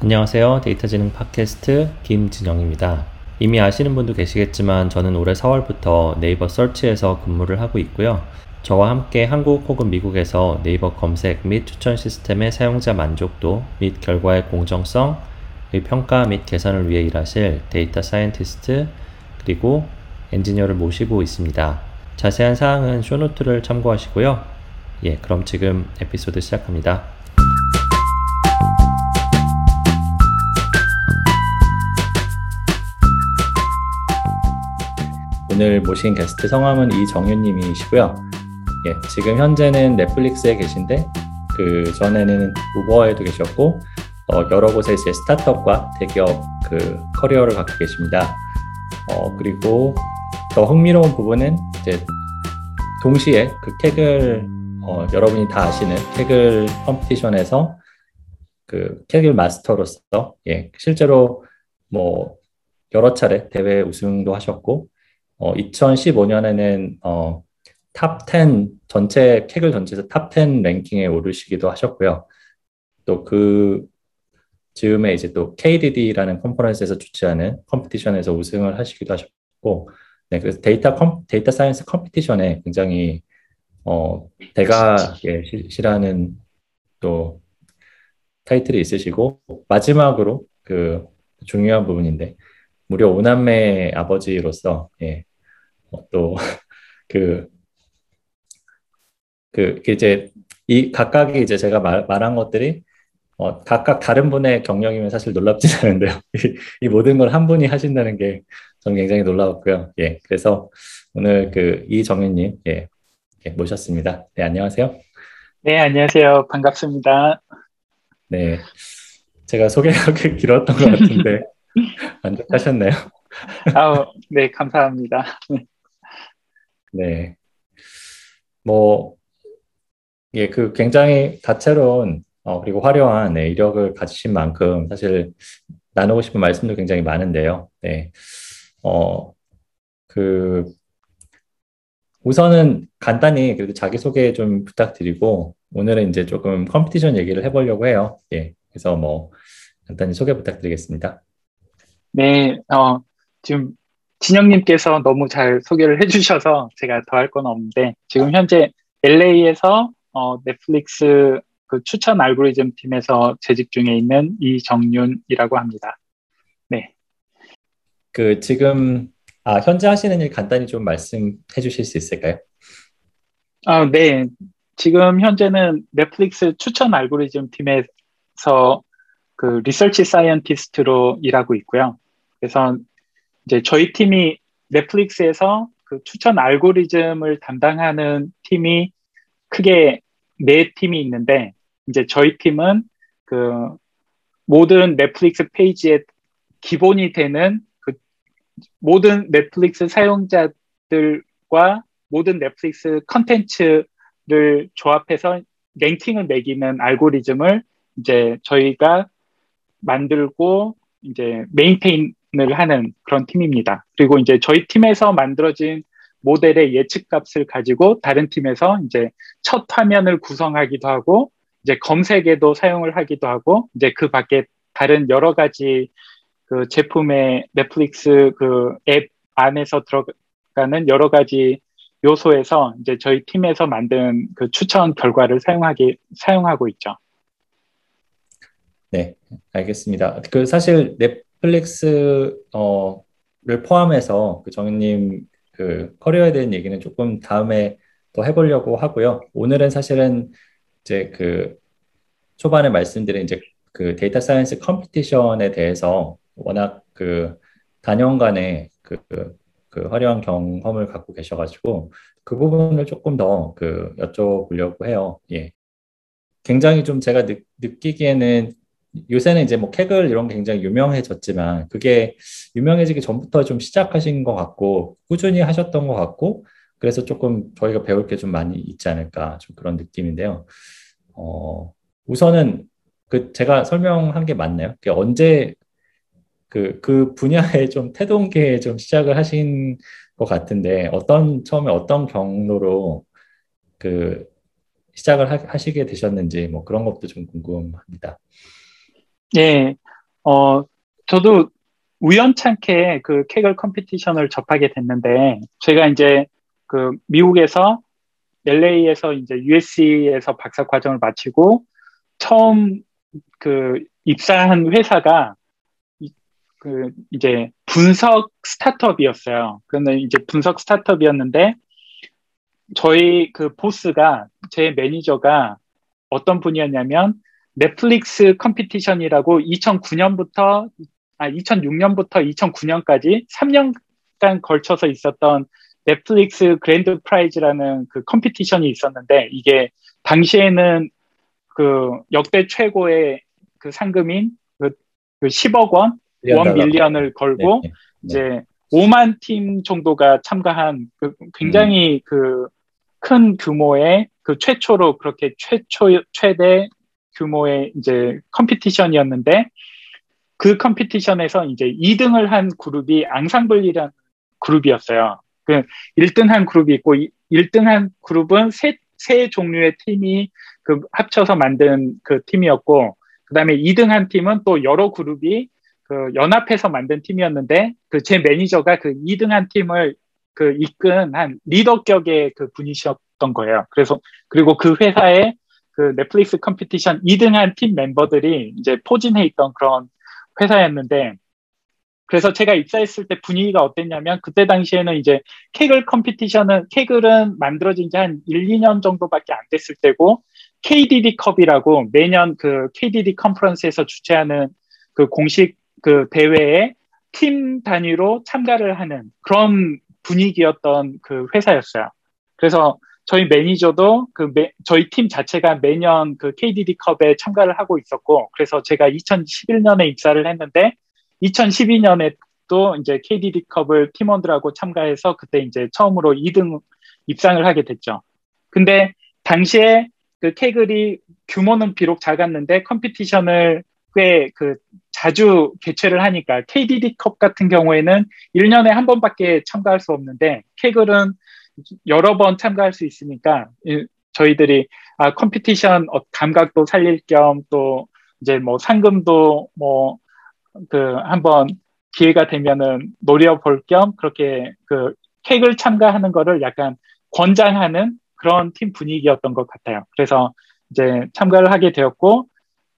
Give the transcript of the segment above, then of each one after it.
안녕하세요. 데이터지능 팟캐스트 김진영입니다. 이미 아시는 분도 계시겠지만 저는 올해 4월부터 네이버 search에서 근무를 하고 있고요. 저와 함께 한국 혹은 미국에서 네이버 검색 및 추천 시스템의 사용자 만족도 및 결과의 공정성, 평가 및 개선을 위해 일하실 data scientist 그리고 엔지니어를 모시고 있습니다. 자세한 사항은 show note를 참고하시고요. 예, 그럼 지금 에피소드 시작합니다. 오늘 모신 게스트 성함은 이정윤님이시고요. 예, 지금 현재는 넷플릭스에 계신데 그 전에는 우버에도 계셨고 어, 여러 곳에 이제 스타트업과 대기업 그 커리어를 갖고 계십니다. 어, 그리고 더 흥미로운 부분은 이제 동시에 그 캐글 어, 여러분이 다 아시는 캐글 competition에서 그 캐글 마스터로서 예, 실제로 뭐 여러 차례 대회 우승도 하셨고 어, 2015년에는 어, top 10 전체 캐글 전체에서 top 10 랭킹에 오르시기도 하셨고요. 또 그 즈음에 이제 또 KDD라는 컨퍼런스에서 주최하는 competition에서 우승을 하시기도 하셨고, 네, 그래서 data comp, data science competition에 굉장히 어, 대가이시라는 또 타이틀이 있으시고 마지막으로 그 중요한 부분인데 무려 오남매 아버지로서 예, 어, 또그 그 이제 이 각각이 이제 제가 말, 말한 것들이 어, 각각 다른 분의 경력이면 사실 놀랍지 않은데요. 이, 모든 걸 한 분이 하신다는 게 저는 굉장히 놀라웠고요. 예, 그래서 오늘 그 이정현님 예, 예, 모셨습니다. 네, 안녕하세요. 네, 안녕하세요. 반갑습니다. 네, 제가 소개가 길었던 것 같은데 만족하셨나요? 아, 네, 감사합니다. 네. 뭐, 예, 그 굉장히 다채로운, 어, 그리고 화려한 네, 이력을 가지신 만큼 사실 나누고 싶은 말씀도 굉장히 많은데요. 네. 어, 그, 우선은 간단히 그래도 자기소개 좀 부탁드리고, 오늘은 이제 조금 컴피티션 얘기를 해보려고 해요. 예. 그래서 뭐, 간단히 소개 부탁드리겠습니다. 네, 어, 지금 진영님께서 너무 잘 소개를 해주셔서 제가 더할 건 없는데 지금 현재 LA에서 어, 넷플릭스 그 추천 알고리즘 팀에서 재직 중에 있는 이정윤이라고 합니다. 네. 그 지금 아 현재 하시는 일 간단히 좀 말씀해 주실 수 있을까요? 아, 네. 지금 현재는 넷플릭스 추천 알고리즘 팀에서 그 research scientist로 일하고 있고요. 그래서 이제 저희 팀이 넷플릭스에서 그 추천 알고리즘을 담당하는 팀이 크게 네 팀이 있는데 이제 저희 팀은 그 모든 넷플릭스 페이지에 기본이 되는 그 모든 넷플릭스 사용자들과 모든 넷플릭스 컨텐츠를 조합해서 랭킹을 매기는 알고리즘을 이제 저희가 만들고 이제 maintain을 하는 그런 팀입니다. 그리고 이제 저희 팀에서 만들어진 모델의 예측값을 가지고 다른 팀에서 이제 첫 화면을 구성하기도 하고 이제 검색에도 사용을 하기도 하고 이제 그 밖에 다른 여러 가지 그 제품의 넷플릭스 그 앱 안에서 들어가는 여러 가지 요소에서 이제 저희 팀에서 만든 그 추천 결과를 사용하기 사용하고 있죠. 네, 알겠습니다. 그 사실 넷넷 플릭스를 포함해서 그 정윤님 그 커리어에 대한 얘기는 조금 다음에 더 해보려고 하고요. 오늘은 사실은 이제 그 초반에 말씀드린 이제 그 data science competition에 대해서 워낙 그 다년간의 그, 그 화려한 경험을 갖고 계셔가지고 그 부분을 조금 더 그 여쭤보려고 해요. 예. 굉장히 좀 제가 느, 느끼기에는 요새는 이제 뭐 캐글 이런 게 굉장히 유명해졌지만 그게 유명해지기 전부터 좀 시작하신 것 같고 꾸준히 하셨던 것 같고 그래서 조금 저희가 배울 게 좀 많이 있지 않을까 좀 그런 느낌인데요. 어, 우선은 그 제가 설명한 게 맞나요? 그 언제 그, 그 분야에 좀 태동계에 좀 시작을 하신 것 같은데 어떤 처음에 어떤 경로로 그 시작을 하, 시게 되셨는지 뭐 그런 것도 좀 궁금합니다. 네, 어, 저도 우연찮게 그 케글 컴피티션을 접하게 됐는데, 제가 이제 그 미국에서 LA에서 이제 USC에서 박사 과정을 마치고 처음 그 입사한 회사가 그 이제 분석 스타트업이었어요. 그런데 이제 분석 스타트업이었는데 저희 그 보스가 제 매니저가 어떤 분이었냐면 넷플릭스 competition이라고 2009년부터 아 2006년부터 2009년까지 3년간 걸쳐서 있었던 넷플릭스 Grand Prize라는 그 competition이 있었는데 이게 당시에는 그 역대 최고의 그 상금인 그, 그 10억 원, one million을 걸고 네, 네, 네. 이제 5만 팀 정도가 참가한 그 굉장히 음. 그큰 규모의 그 최초로 그렇게 최초 최대 규모의 이제 컴피티션이었는데 그 컴피티션에서 이제 2등을 한 그룹이 앙상블이라는 그룹이었어요. 그 1등 한 그룹이 있고 1등 한 그룹은 세, 세 종류의 팀이 그 합쳐서 만든 그 팀이었고 그다음에 2등 한 팀은 또 여러 그룹이 그 연합해서 만든 팀이었는데 그 제 매니저가 그 2등 한 팀을 그 이끈 한 리더격의 그 분이셨던 거예요. 그래서 그리고 그 회사에 그 넷플릭스 competition 2등 한 팀 멤버들이 이제 포진해 있던 그런 회사였는데 그래서 제가 입사했을 때 분위기가 어땠냐면 그때 당시에는 이제 Kaggle competition은 Kaggle은 만들어진 지 한 1, 2년 정도밖에 안 됐을 때고 KDD 컵이라고 매년 그 KDD 컨퍼런스에서 주최하는 그 공식 그 대회에 팀 단위로 참가를 하는 그런 분위기였던 그 회사였어요. 그래서 저희 매니저도 그 매, 저희 팀 자체가 매년 그 KDD 컵에 참가를 하고 있었고 그래서 제가 2011년에 입사를 했는데 2012년에 또 이제 KDD 컵을 팀원들하고 참가해서 그때 이제 처음으로 2등 입상을 하게 됐죠. 근데 당시에 그 Kaggle이 규모는 비록 작았는데 competition을 꽤 그 자주 개최를 하니까 KDD 컵 같은 경우에는 1년에 한 번밖에 참가할 수 없는데 Kaggle은 여러 번 참가할 수 있으니까 저희들이 아 competition 어, 감각도 살릴 겸 또 이제 뭐 상금도 뭐 그 한번 기회가 되면은 노려볼 겸 그렇게 그 Kaggle을 참가하는 거를 약간 권장하는 그런 팀 분위기였던 것 같아요. 그래서 이제 참가를 하게 되었고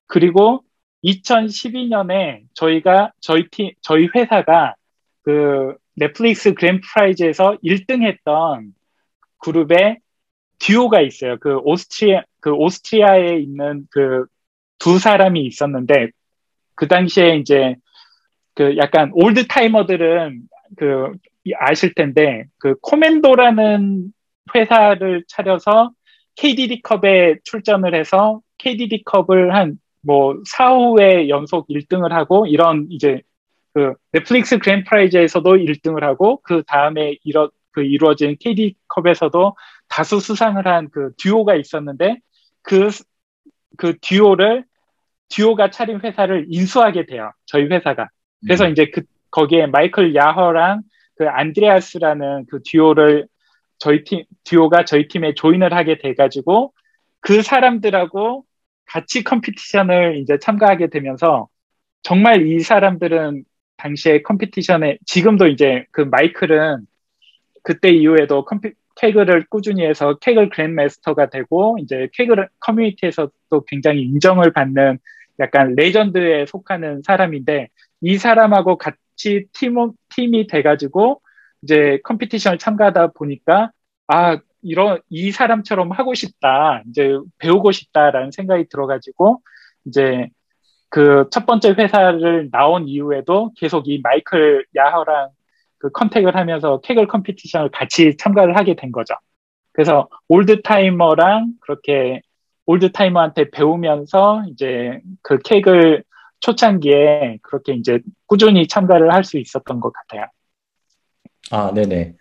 그리고 2012년에 저희가 저희 팀 저희 회사가 그 넷플릭스 Grand Prize에서 1등 했던 그룹에 듀오가 있어요. 그 오스트리아 그 오스트리아에 있는 그 두 사람이 있었는데 그 당시에 이제 그 약간 old timer들은 그 아실 텐데 그 Commendo라는 회사를 차려서 KDD 컵에 출전을 해서 KDD 컵을 한 뭐 4, 5회 연속 1등을 하고 이런 이제 그 넷플릭스 Grand Prize에서도 1등을 하고 그 다음에 이뤄 그 이루어진 KDD 컵에서도 다수 수상을 한 그 듀오가 있었는데 그, 그 듀오를 듀오가 차린 회사를 인수하게 돼요. 저희 회사가. 그래서 음. 이제 그 거기에 마이클 야허랑 그 안드레아스라는 그 듀오를 저희 팀 듀오가 저희 팀에 join을 하게 돼 가지고 그 사람들하고 같이 competition을 이제 참가하게 되면서 정말 이 사람들은 당시에 competition에 지금도 이제 그 마이클은 그때 이후에도 compe, Kaggle을 꾸준히 해서 Kaggle grandmaster가 되고 이제 Kaggle 커뮤니티에서도 굉장히 인정을 받는 약간 레전드에 속하는 사람인데 이 사람하고 같이 팀, 팀이 돼가지고 이제 competition을 참가하다 보니까 아 이런 이 사람처럼 하고 싶다 이제 배우고 싶다라는 생각이 들어가지고 이제 그 첫 번째 회사를 나온 이후에도 계속 이 마이클 야허랑 그 contact을 하면서 Kaggle competition을 같이 참가를 하게 된 거죠. 그래서 old timer랑 그렇게 old timer한테 배우면서 이제 그 Kaggle을 초창기에 그렇게 이제 꾸준히 참가를 할 수 있었던 것 같아요. 아, 네네.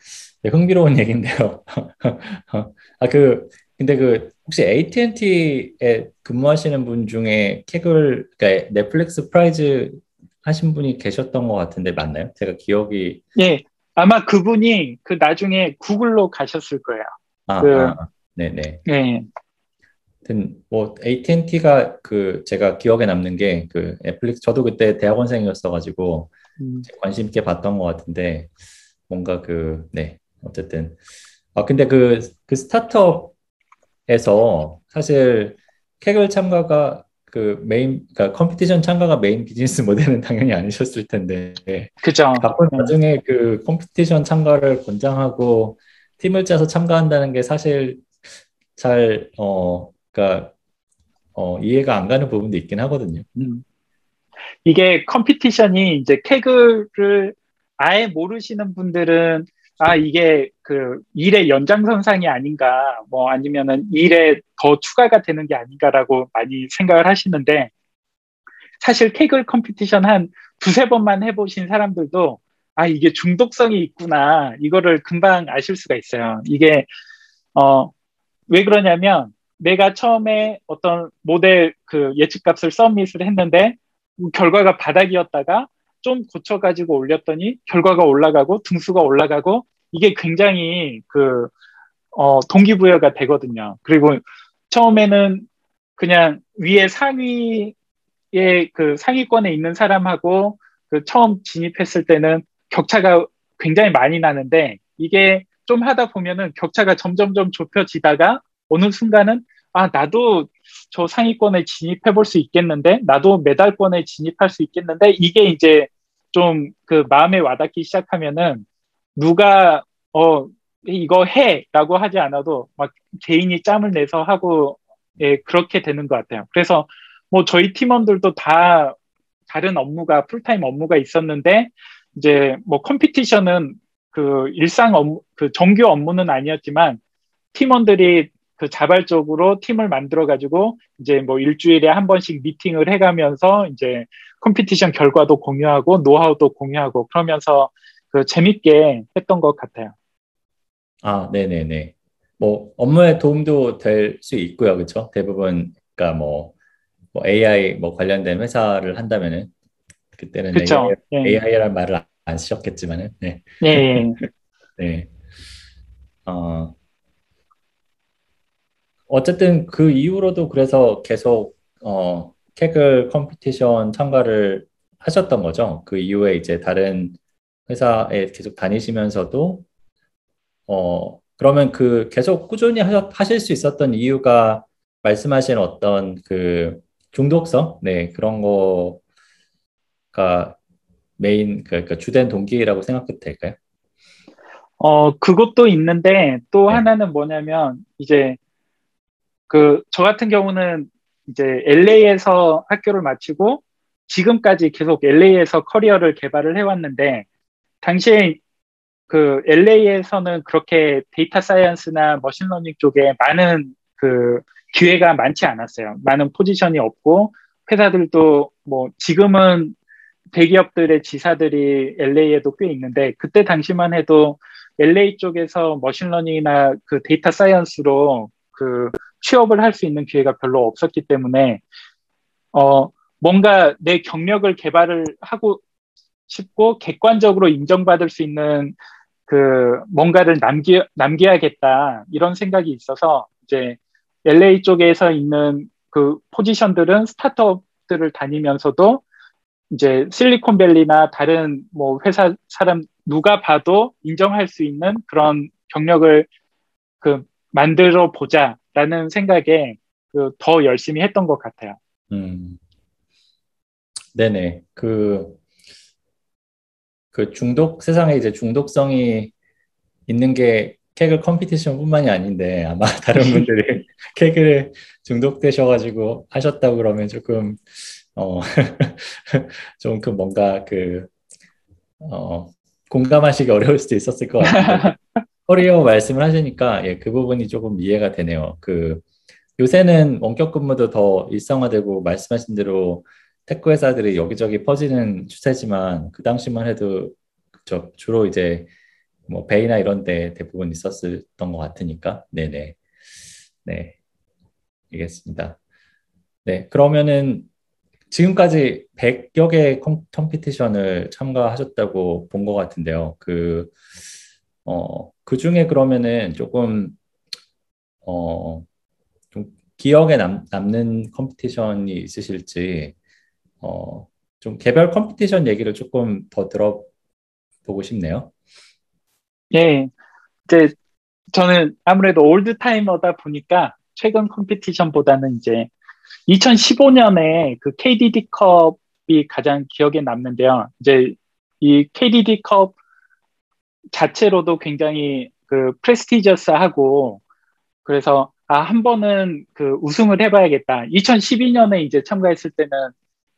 네, 흥미로운 얘기인데요. 아, 그, 근데 그, 혹시 AT&T에 근무하시는 분 중에 Kaggle, 그러니까 넷플릭스 Prize 하신 분이 계셨던 것 같은데 맞나요? 제가 기억이. 네, 아마 그분이 그 나중에 구글로 가셨을 거예요. 아, 그, 아 네네. 네. 뭐 AT&T가 그 제가 기억에 남는 게 그 넷플릭스 저도 그때 대학원생이었어 가지고 음, 관심 있게 봤던 것 같은데 뭔가 그 네 어쨌든 아 근데 그 그 스타트업 에서 사실 Kaggle 참가가 그 메인 그러니까 competition 참가가 메인 비즈니스 모델은 당연히 아니셨을 텐데 그죠. 네. 나중에 그 competition 참가를 권장하고 팀을 짜서 참가한다는 게 사실 잘 어 그러니까 어 이해가 안 가는 부분도 있긴 하거든요. 음. 이게 competition이 이제 Kaggle을 아예 모르시는 분들은 아 이게 그 일의 연장선상이 아닌가 뭐 아니면은 일에 더 추가가 되는 게 아닌가라고 많이 생각을 하시는데 사실 Kaggle competition 한 두세 번만 해보신 사람들도 아 이게 중독성이 있구나 이거를 금방 아실 수가 있어요. 이게 어 왜 그러냐면 내가 처음에 어떤 모델 그 예측값을 서밋을 했는데 결과가 바닥이었다가 좀 고쳐가지고 올렸더니 결과가 올라가고 등수가 올라가고 이게 굉장히 그, 어, 동기부여가 되거든요. 그리고 처음에는 그냥 위에 상위에 그 상위권에 있는 사람하고 그 처음 진입했을 때는 격차가 굉장히 많이 나는데 이게 좀 하다 보면은 격차가 점점점 좁혀지다가 어느 순간은 아, 나도 저 상위권에 진입해 볼 수 있겠는데, 나도 메달권에 진입할 수 있겠는데, 이게 이제 좀 그 마음에 와닿기 시작하면은 누가, 어, 이거 해! 라고 하지 않아도 막 개인이 짬을 내서 하고, 예, 그렇게 되는 것 같아요. 그래서 뭐 저희 팀원들도 다 다른 업무가, 풀타임 업무가 있었는데, 이제 뭐 competition은 그 일상 업무, 그 정규 업무는 아니었지만, 팀원들이 그 자발적으로 팀을 만들어 가지고 이제 뭐 일주일에 한 번씩 미팅을 해가면서 이제 competition 결과도 공유하고 노하우도 공유하고 그러면서 그 재밌게 했던 것 같아요. 아, 네네네. 뭐 업무에 도움도 될 수 있고요, 그렇죠? 대부분 그러니까 뭐, 뭐 AI 뭐 관련된 회사를 한다면은 그때는 그쵸? 예. AI란 말을 안 쓰셨겠지만은 네, 예, 예. 네. 어, 어쨌든 그 이후로도 그래서 계속 어, 캐글 컴피티션 참가를 하셨던 거죠. 그 이후에 이제 다른 회사에 계속 다니시면서도 어, 그러면 그 계속 꾸준히 하셨, 하실 수 있었던 이유가 말씀하신 어떤 그 중독성, 네, 그런 거가 메인, 그, 그 주된 동기라고 생각해도 될까요? 어, 그것도 있는데 또 네. 하나는 뭐냐면 이제 그 저 같은 경우는 이제 LA에서 학교를 마치고 지금까지 계속 LA에서 커리어를 개발을 해왔는데 당시에 그 LA에서는 그렇게 data science나 machine learning 쪽에 많은 그 기회가 많지 않았어요. 많은 포지션이 없고 회사들도 뭐 지금은 대기업들의 지사들이 LA에도 꽤 있는데 그때 당시만 해도 LA 쪽에서 machine learning이나 그 data science로 그 취업을 할 수 있는 기회가 별로 없었기 때문에 어 뭔가 내 경력을 개발을 하고 싶고 객관적으로 인정받을 수 있는 그 뭔가를 남기 남겨야겠다 이런 생각이 있어서 이제 LA 쪽에서 있는 그 포지션들은 스타트업들을 다니면서도 이제 실리콘밸리나 다른 뭐 회사 사람 누가 봐도 인정할 수 있는 그런 경력을 그 만들어 보자 라는 생각에 그 더 열심히 했던 것 같아요. 음, 네네. 그, 그 중독, 세상에 이제 중독성이 있는 게 케이크 컴피티션 뿐만이 아닌데 아마 다른 분들이 케이크를 중독되셔가지고 하셨다고 그러면 조금 어, 좀 그 뭔가 그 어, 공감하시기 어려울 수도 있었을 것 같은데 커리어 말씀을 하시니까 예, 그 부분이 조금 이해가 되네요. 그 요새는 원격 근무도 더 일상화되고 말씀하신 대로 tech 회사들이 여기저기 퍼지는 추세지만 그 당시만 해도 저 주로 이제 뭐 Bay나 이런 데 대부분 있었던 것 같으니까 네네 네 알겠습니다. 네 그러면은 지금까지 100여 개의 competition을 참가하셨다고 본 것 같은데요. 그, 어, 그 중에 그러면은 조금, 어, 좀 기억에 남, 남는 competition이 있으실지 어, 좀 개별 competition 얘기를 조금 더 들어보고 싶네요. 예, 이제 저는 아무래도 old timer다 보니까 최근 competition보다는 이제 2015년에 그 KDD 컵이 가장 기억에 남는데요. 이제 이 KDD 컵 자체로도 굉장히 그 프레스티저스하고 그래서 아, 한 번은 그 우승을 해봐야겠다. 2012년에 이제 참가했을 때는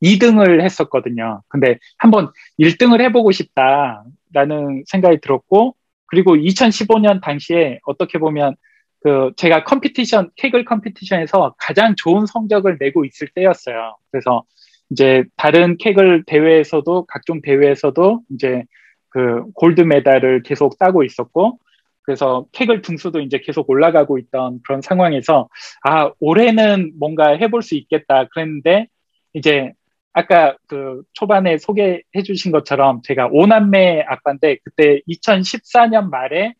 2등을 했었거든요. 근데 한번 1등을 해보고 싶다라는 생각이 들었고, 그리고 2015년 당시에 어떻게 보면 그 제가 competition, Kaggle competition에서 가장 좋은 성적을 내고 있을 때였어요. 그래서 이제 다른 Kaggle 대회에서도 각종 대회에서도 이제 그 gold medal을 계속 따고 있었고, 그래서 Kaggle 등수도 이제 계속 올라가고 있던 그런 상황에서 아 올해는 뭔가 해볼 수 있겠다 그랬는데 이제 아까 그 초반에 소개해 주신 것처럼 제가 오남매 아빠인데 그때 2014년 말에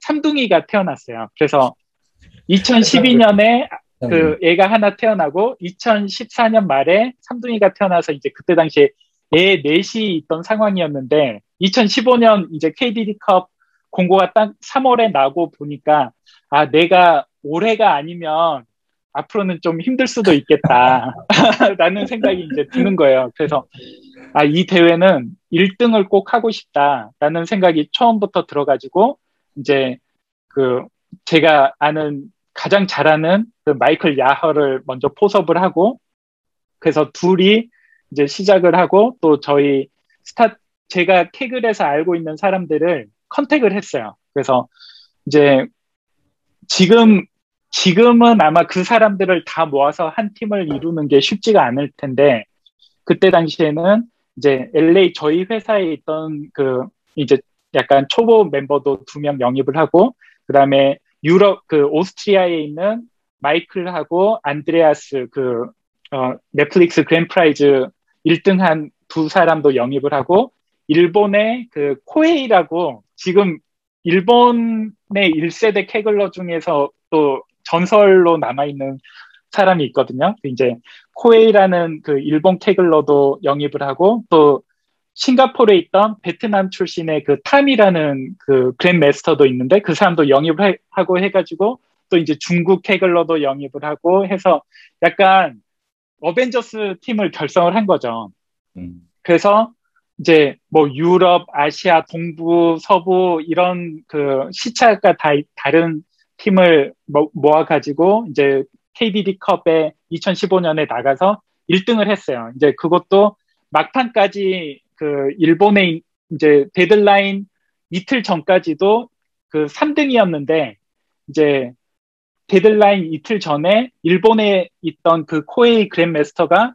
삼둥이가 태어났어요. 그래서 2012년에 그 애가 하나 태어나고 2014년 말에 삼둥이가 태어나서 이제 그때 당시에 애 넷이 있던 상황이었는데 2015년 이제 KDD컵 공고가 딱 3월에 나고 보니까 아 내가 올해가 아니면 앞으로는 좀 힘들 수도 있겠다 라는 생각이 이제 드는 거예요. 그래서 아 이 대회는 1등을 꼭 하고 싶다라는 생각이 처음부터 들어가지고 이제 그 제가 아는 가장 잘하는 그 마이클 야허를 먼저 포섭을 하고 그래서 둘이 이제 시작을 하고 또 저희 스타 제가 케글에서 알고 있는 사람들을 컨택을 했어요. 그래서 이제 지금 지금은 아마 그 사람들을 다 모아서 한 팀을 이루는 게 쉽지가 않을 텐데 그때 당시에는 이제 LA 저희 회사에 있던 그 이제 약간 초보 멤버도 두 명 영입을 하고 그다음에 유럽 그 오스트리아에 있는 마이클하고 안드레아스 그 어, 넷플릭스 Grand Prize 1등한 두 사람도 영입을 하고 일본의 그 코에이라고 지금 일본의 1세대 Kaggler 중에서 또 전설로 남아있는 사람이 있거든요. 그 이제 코에이라는 그 일본 Kaggler도 영입을 하고 또 싱가포르에 있던 베트남 출신의 그 탐이라는 그 그랜마스터도 있는데 그 사람도 영입을 해, 하고 해가지고 또 이제 중국 캐글러도 영입을 하고 해서 약간 어벤져스 팀을 결성을 한 거죠. 음. 그래서 이제 뭐 유럽, 아시아, 동부, 서부 이런 그 시차가 다 다른 팀을 모아 가지고 이제 KDD 컵에 2015년에 나가서 1등을 했어요. 이제 그것도 막판까지 그 일본의 이제 데드라인 이틀 전까지도 그 3등이었는데 이제 데드라인 이틀 전에 일본에 있던 그 코에이 Grandmaster가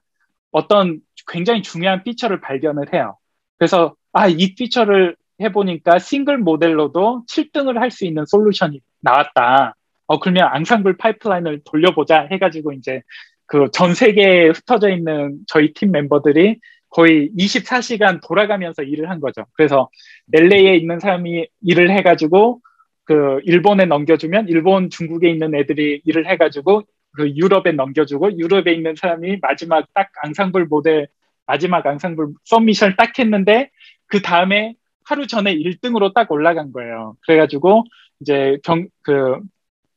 어떤 굉장히 중요한 feature를 발견을 해요. 그래서 아, 이 feature를 해보니까 single model로도 7등을 할 수 있는 solution이 나왔다. 어, 그러면 앙상블 파이프라인을 돌려보자 해가지고 이제 그 전 세계에 흩어져 있는 저희 팀 멤버들이 거의 24시간 돌아가면서 일을 한 거죠. 그래서 LA에 있는 사람이 일을 해가지고 그 일본에 넘겨주면 일본 중국에 있는 애들이 일을 해가지고 그 유럽에 넘겨주고 유럽에 있는 사람이 마지막 딱 앙상블 모델 마지막 앙상블 서미션을 딱 했는데 그 다음에 하루 전에 1등으로 딱 올라간 거예요. 그래가지고 이제 경, 그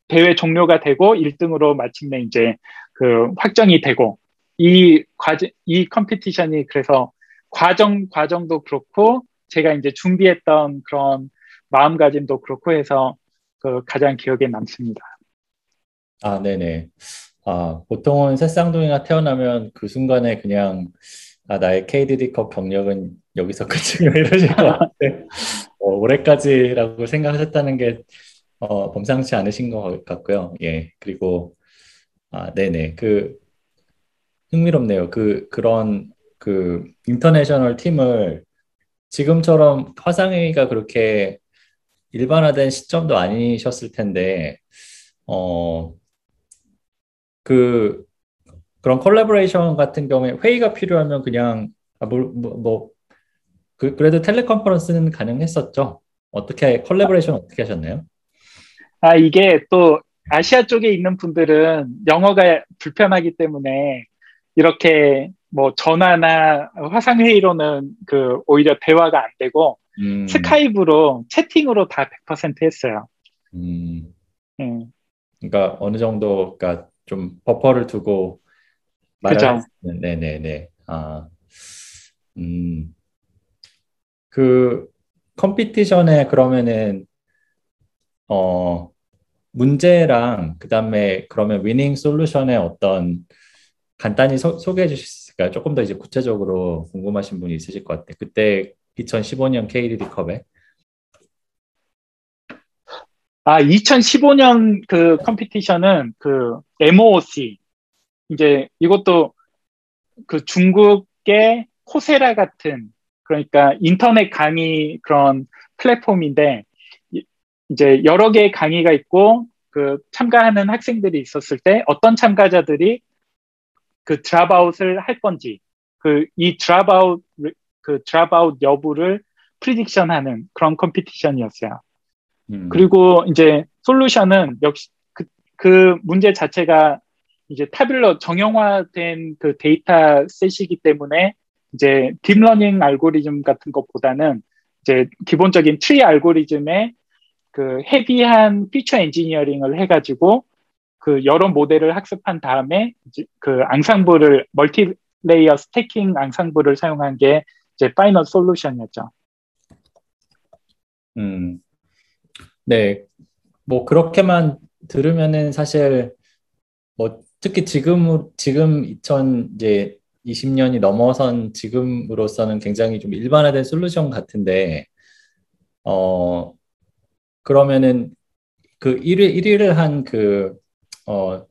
대회 종료가 되고 1등으로 마침내 이제 그 확정이 되고 이 과정, 이 컴피티션이 그래서 과정, 과정도 그렇고 제가 이제 준비했던 그런 마음가짐도 그렇고 해서 그 가장 기억에 남습니다. 아, 네네. 아, 보통은 새쌍둥이가 태어나면 그 순간에 그냥 아, 나의 KDD컵 경력은 여기서 끝이야 이러실 것 같은데 어, 올해까지라고 생각하셨다는 게 어, 범상치 않으신 것 같고요. 예, 그리고 아, 네네 그 흥미롭네요. 그 그런 그 international 팀을 지금처럼 화상회의가 그렇게 일반화된 시점도 아니셨을 텐데 어 그 그런 콜라보레이션 같은 경우에 회의가 필요하면 그냥 아, 뭐, 뭐, 뭐 그, 그래도 텔레컨퍼런스는 가능했었죠. 어떻게 콜라보레이션 어떻게 하셨나요? 아 이게 또 아시아 쪽에 있는 분들은 영어가 불편하기 때문에 이렇게 뭐 전화나 화상 회의로는 그 오히려 대화가 안 되고 음, 스카이브로 채팅으로 다 100% 했어요. 음, 음, 그러니까 어느 정도, 그러니까 좀 버퍼를 두고 말을 네네네. 아, 음, 그 컴피티션에 그러면은 어 문제랑 그다음에 그러면 위닝 솔루션의 어떤 간단히 소, 개해 주실 수 있을까요? 조금 더 이제 구체적으로 궁금하신 분이 있으실 것 같아요. 그때 2015년 KDD 컵에. 아, 2015년 그 컴피티션은 그 MOOC 이제 이것도 그 중국의 Coursera 같은 그러니까 인터넷 강의 그런 플랫폼인데 이- 이제 여러 개의 강의가 있고 그 참가하는 학생들이 있었을 때 어떤 참가자들이 그 dropout을 할 건지 그 이 dropout 그 dropout 여부를 prediction하는 그런 competition이었어요. 음, 그리고 이제 solution은 역시 그, 그 문제 자체가 이제 tabular 정형화된 그 data set이기 때문에 이제 딥러닝 알고리즘 같은 것보다는 이제 기본적인 트리 알고리즘에 그 heavy한 feature engineering을 해가지고 그 여러 모델을 학습한 다음에 이제 그 앙상블을 multi layer stacking 앙상블을 사용한 게 이제 final solution이었죠. 음, 네, 뭐 그렇게만 들으면은 사실 뭐 특히 지금 지금 2000 이제 20년이 넘어선 지금으로서는 굉장히 좀 일반화된 솔루션 같은데 어 그러면은 그 1위 1위를 한 그 어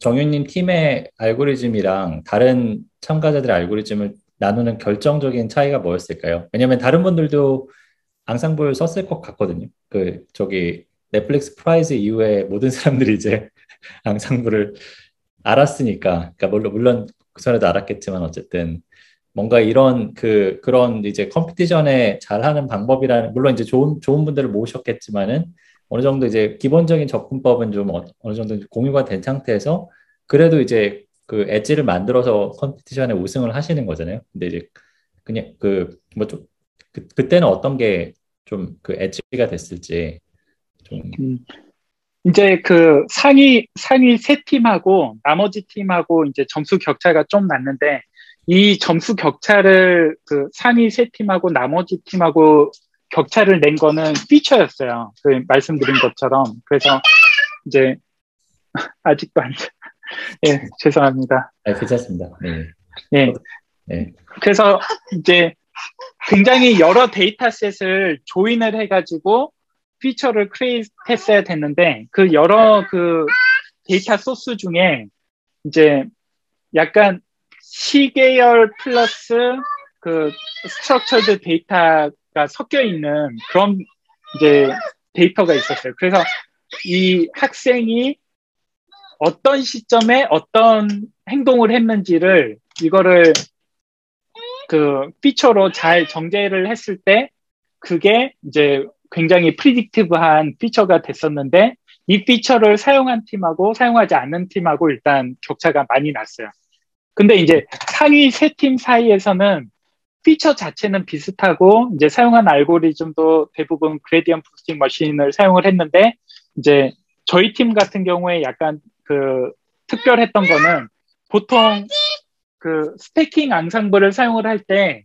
정윤님 팀의 알고리즘이랑 다른 참가자들의 알고리즘을 나누는 결정적인 차이가 뭐였을까요? 왜냐면 다른 분들도 앙상블 썼을 것 같거든요. 그 저기 넷플릭스 Prize 이후에 모든 사람들이 이제 앙상블을 알았으니까, 그러니까 물론 물론 그 전에도 알았겠지만 어쨌든 뭔가 이런 그 그런 이제 competition에 잘하는 방법이라는 물론 이제 좋은 좋은 분들을 모으셨겠지만은 어느 정도 이제 기본적인 접근법은 좀 어, 어느 정도 공유가 된 상태에서 그래도 이제 그 엣지를 만들어서 competition에 우승을 하시는 거잖아요. 근데 이제 그냥 그 뭐 좀 그, 그때는 어떤 게 좀 그 엣지가 됐을지 좀 음, 이제 그 상위 상위 세 팀하고 나머지 팀하고 이제 점수 격차가 좀 났는데 이 점수 격차를 그 상위 세 팀하고 나머지 팀하고 격차를 낸 거는 피처였어요. 그 말씀드린 것처럼 그래서 이제 아직도 안 예, 죄송합니다. 아, 괜찮습니다. 네. 예. 네. 그래서 이제 굉장히 여러 data set을 join을 해가지고 feature를 create 했어야 됐는데 그 여러 그 data source 중에 이제 약간 시계열 플러스 그 structured data가 섞여 있는 그런 이제 데이터가 있었어요. 그래서 이 학생이 어떤 시점에 어떤 행동을 했는지를 이거를 그 feature로 잘 정제를 했을 때 그게 이제 굉장히 predictive한 feature가 됐었는데 이 feature를 사용한 팀하고 사용하지 않는 팀하고 일단 격차가 많이 났어요. 근데 이제 상위 세 팀 사이에서는 피처 자체는 비슷하고 이제 사용한 알고리즘도 대부분 gradient boosting machine을 사용을 했는데 이제 저희 팀 같은 경우에 약간 그 특별했던 거는 보통 그 stacking 앙상블을 사용을 할 때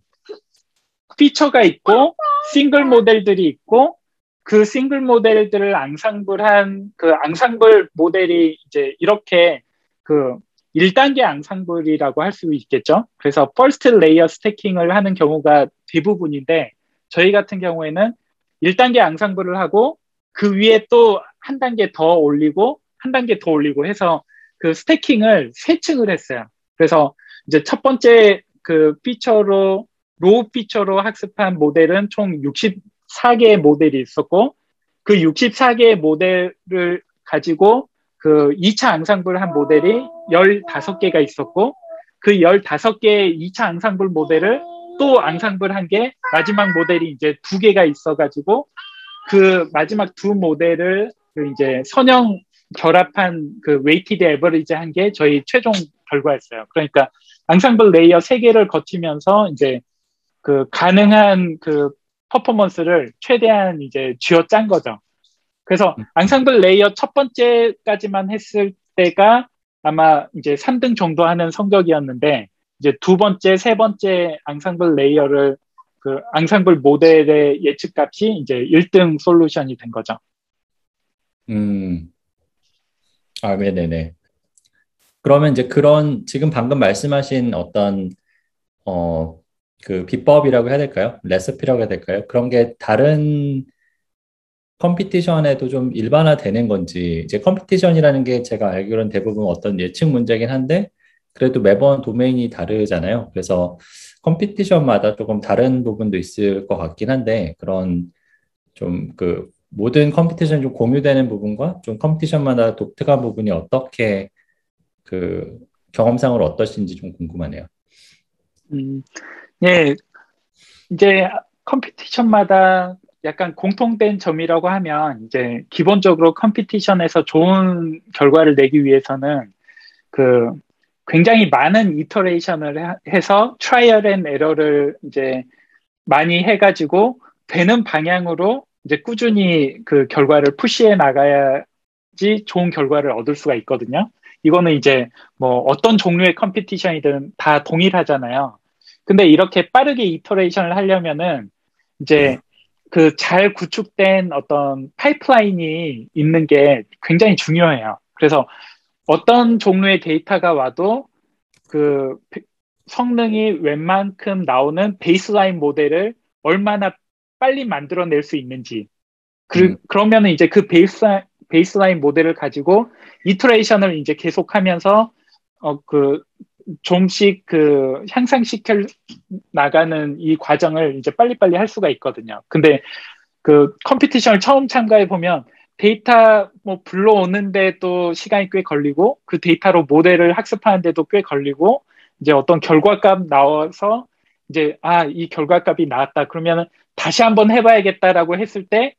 피처가 있고 single model들이 있고 그 single model들을 앙상블한 그 앙상블 모델이 이제 이렇게 그 1단계 앙상블이라고 할 수 있겠죠. 그래서 first layer stacking을 하는 경우가 대부분인데 저희 같은 경우에는 1단계 앙상블을 하고 그 위에 또 한 단계 더 올리고 한 단계 더 올리고 해서 그 stacking을 세 층을 했어요. 그래서 이제 첫 번째 그 feature로 raw feature로 학습한 모델은 총 64개의 모델이 있었고 그 64개의 모델을 가지고 그 2차 앙상블 한 모델이 15개가 있었고 그 15개의 2차 앙상블 모델을 또 앙상블 한 게 마지막 모델이 이제 두 개가 있어가지고 그 마지막 두 모델을 그 이제 선형 결합한 그 weighted average 한 게 저희 최종 결과였어요. 그러니까 앙상블 layer 세 개를 거치면서 이제 그 가능한 그 퍼포먼스를 최대한 이제 쥐어 짠 거죠. 그래서 앙상블 layer 첫 번째까지만 했을 때가 아마 이제 3등 정도 하는 성적이었는데 이제 두 번째, 세 번째 앙상블 layer를 그 앙상블 모델의 예측 값이 이제 1등 solution이 된 거죠. 음. 아, 네네네. 그러면 이제 그런 지금 방금 말씀하신 어떤 어, 그 비법이라고 해야 될까요? 레시피라고 해야 될까요? 그런 게 다른 competition에도 좀 일반화되는 건지 이제 competition이라는 게 제가 알기로는 대부분 어떤 예측 문제긴 한데 그래도 매번 도메인이 다르잖아요. 그래서 competition마다 조금 다른 부분도 있을 것 같긴 한데 그런 좀 그 모든 competition 좀 공유되는 부분과 좀 competition마다 독특한 부분이 어떻게 그 경험상으로 어떠신지 좀 궁금하네요. 음, 예, 이제 competition마다 약간 공통된 점이라고 하면 이제 기본적으로 competition에서 좋은 결과를 내기 위해서는 그 굉장히 많은 iteration을 해서 trial and error를 이제 많이 해가지고 되는 방향으로 이제 꾸준히 그 결과를 push해 나가야지 좋은 결과를 얻을 수가 있거든요. 이거는 이제 뭐 어떤 종류의 competition이든 다 동일하잖아요. 근데 이렇게 빠르게 iteration을 하려면은 이제 그 잘 구축된 어떤 파이프라인이 있는 게 굉장히 중요해요. 그래서 어떤 종류의 데이터가 와도 그 성능이 웬만큼 나오는 베이스라인 모델을 얼마나 빨리 만들어낼 수 있는지. 그, 음. 그러면 이제 그 베이스, 베이스라인 모델을 가지고 이터레이션을 이제 계속하면서 어, 그 좀씩 그 향상시켜 나가는 이 과정을 이제 빨리빨리 할 수가 있거든요. 근데 그 컴피티션을 처음 참가해 보면 데이터 뭐 불러오는데 또 시간이 꽤 걸리고 그 데이터로 모델을 학습하는데도 꽤 걸리고 이제 어떤 결과값 나와서 이제 아 이 결과값이 나왔다 그러면 다시 한번 해봐야겠다라고 했을 때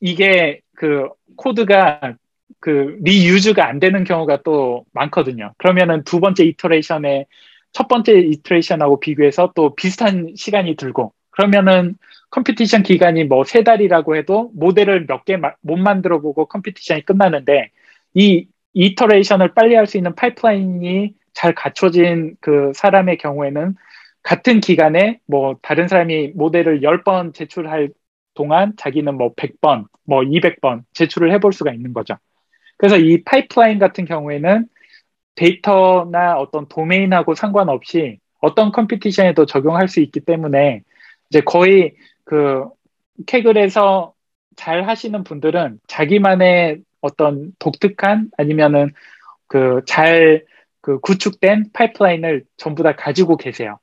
이게 그 코드가 그 reuse가 안 되는 경우가 또 많거든요. 그러면은 두 번째 iteration에 첫 번째 iteration하고 비교해서 또 비슷한 시간이 들고 그러면은 competition 기간이 뭐 세 달이라고 해도 모델을 몇 개 못 만들어 보고 competition이 끝나는데 이 iteration을 빨리 할 수 있는 파이프라인이 잘 갖춰진 그 사람의 경우에는 같은 기간에 뭐 다른 사람이 모델을 10번 제출할 동안 자기는 뭐 100번, 뭐 200번 제출을 해볼 수가 있는 거죠. 그래서 이 파이프라인 같은 경우에는 데이터나 어떤 도메인하고 상관없이 어떤 competition에도 적용할 수 있기 때문에 이제 거의 그 캐글에서 잘 하시는 분들은 자기만의 어떤 독특한 아니면은 그 잘그 구축된 파이프라인을 전부 다 가지고 계세요.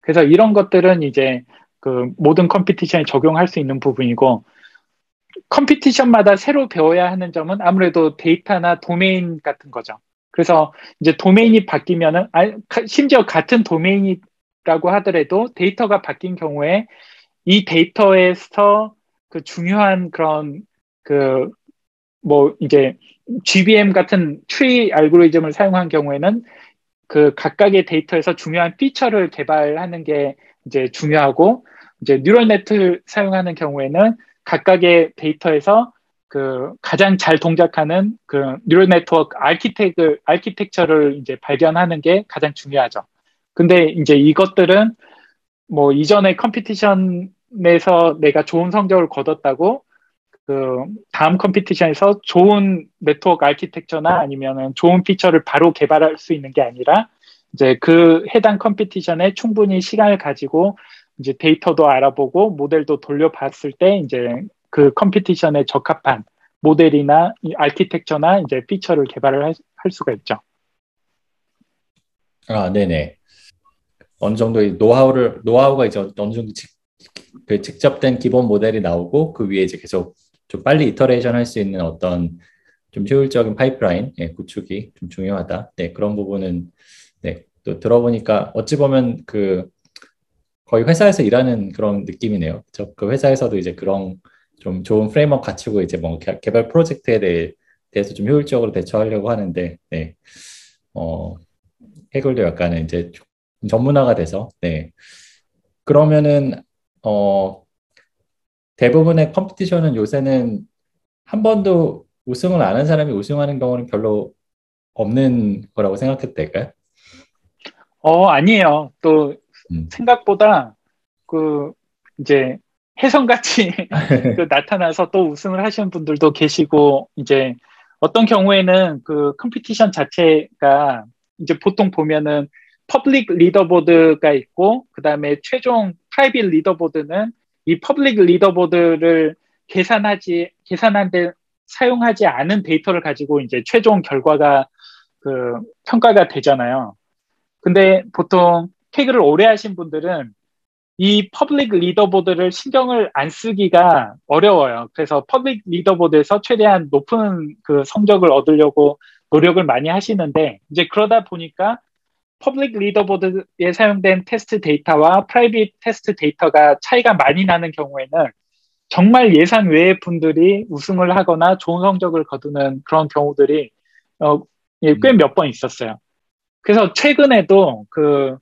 그래서 이런 것들은 이제 그 모든 컴피티션에 적용할 수 있는 부분이고 컴피티션마다 새로 배워야 하는 점은 아무래도 데이터나 도메인 같은 거죠. 그래서 이제 도메인이 바뀌면은 심지어 같은 도메인이라고 하더라도 데이터가 바뀐 경우에 이 데이터에서 그 중요한 그런 그 뭐 이제 GBM 같은 트리 알고리즘을 사용한 경우에는 그 각각의 데이터에서 중요한 feature를 개발하는 게 이제 중요하고 이제 neural net를 사용하는 경우에는 각각의 데이터에서 그 가장 잘 동작하는 그 neural network architec을 architecture를 이제 발견하는 게 가장 중요하죠. 근데 이제 이것들은 뭐 이전에 competition에서 내가 좋은 성적을 거뒀다고 그 다음 competition에서 좋은 네트워크 아키텍처나 아니면은 좋은 feature를 바로 개발할 수 있는 게 아니라 이제 그 해당 competition에 충분히 시간을 가지고 이제 데이터도 알아보고 모델도 돌려봤을 때 이제 그 competition에 적합한 모델이나 architecture나 이제 feature를 개발을 할, 할 수가 있죠. 아, 네네. 어느 정도 노하우를 노하우가 이제 어느 정도 직, 그 집적된 기본 모델이 나오고 그 위에 이제 계속 좀 빨리 iteration 할 수 있는 어떤 좀 효율적인 파이프라인 예, 구축이 좀 중요하다. 네, 그런 부분은 네, 또 들어보니까 어찌 보면 그 거의 회사에서 일하는 그런 느낌이네요. 저 그 회사에서도 이제 그런 좀 좋은 framework 갖추고 이제 뭐 개발 프로젝트에 대해, 대해서 좀 효율적으로 대처하려고 하는데, 네. 어, 해글도 약간은 이제 전문화가 돼서, 네. 그러면은, 어, 대부분의 컴피티션은 요새는 한 번도 우승을 안 한 사람이 우승하는 경우는 별로 없는 거라고 생각해도 될까요? 어, 아니에요. 또 음. 생각보다 그 이제 혜성같이 그 나타나서 또 우승을 하시는 분들도 계시고 이제 어떤 경우에는 그 competition 자체가 이제 보통 보면은 public leaderboard가 있고 그다음에 최종 private leaderboard는 이 public leaderboard를 계산하지 계산한데 사용하지 않은 데이터를 가지고 이제 최종 결과가 그 평가가 되잖아요. 근데 보통 Kaggle을 오래 하신 분들은 이 public leaderboard를 신경을 안 쓰기가 어려워요. 그래서 public leaderboard에서 최대한 높은 그 성적을 얻으려고 노력을 많이 하시는데 이제 그러다 보니까 public leaderboard에 사용된 테스트 데이터와 private 테스트 데이터가 차이가 많이 나는 경우에는 정말 예상 외의 분들이 우승을 하거나 좋은 성적을 거두는 그런 경우들이 어, 예, 꽤 몇 번 있었어요. 그래서 최근에도 그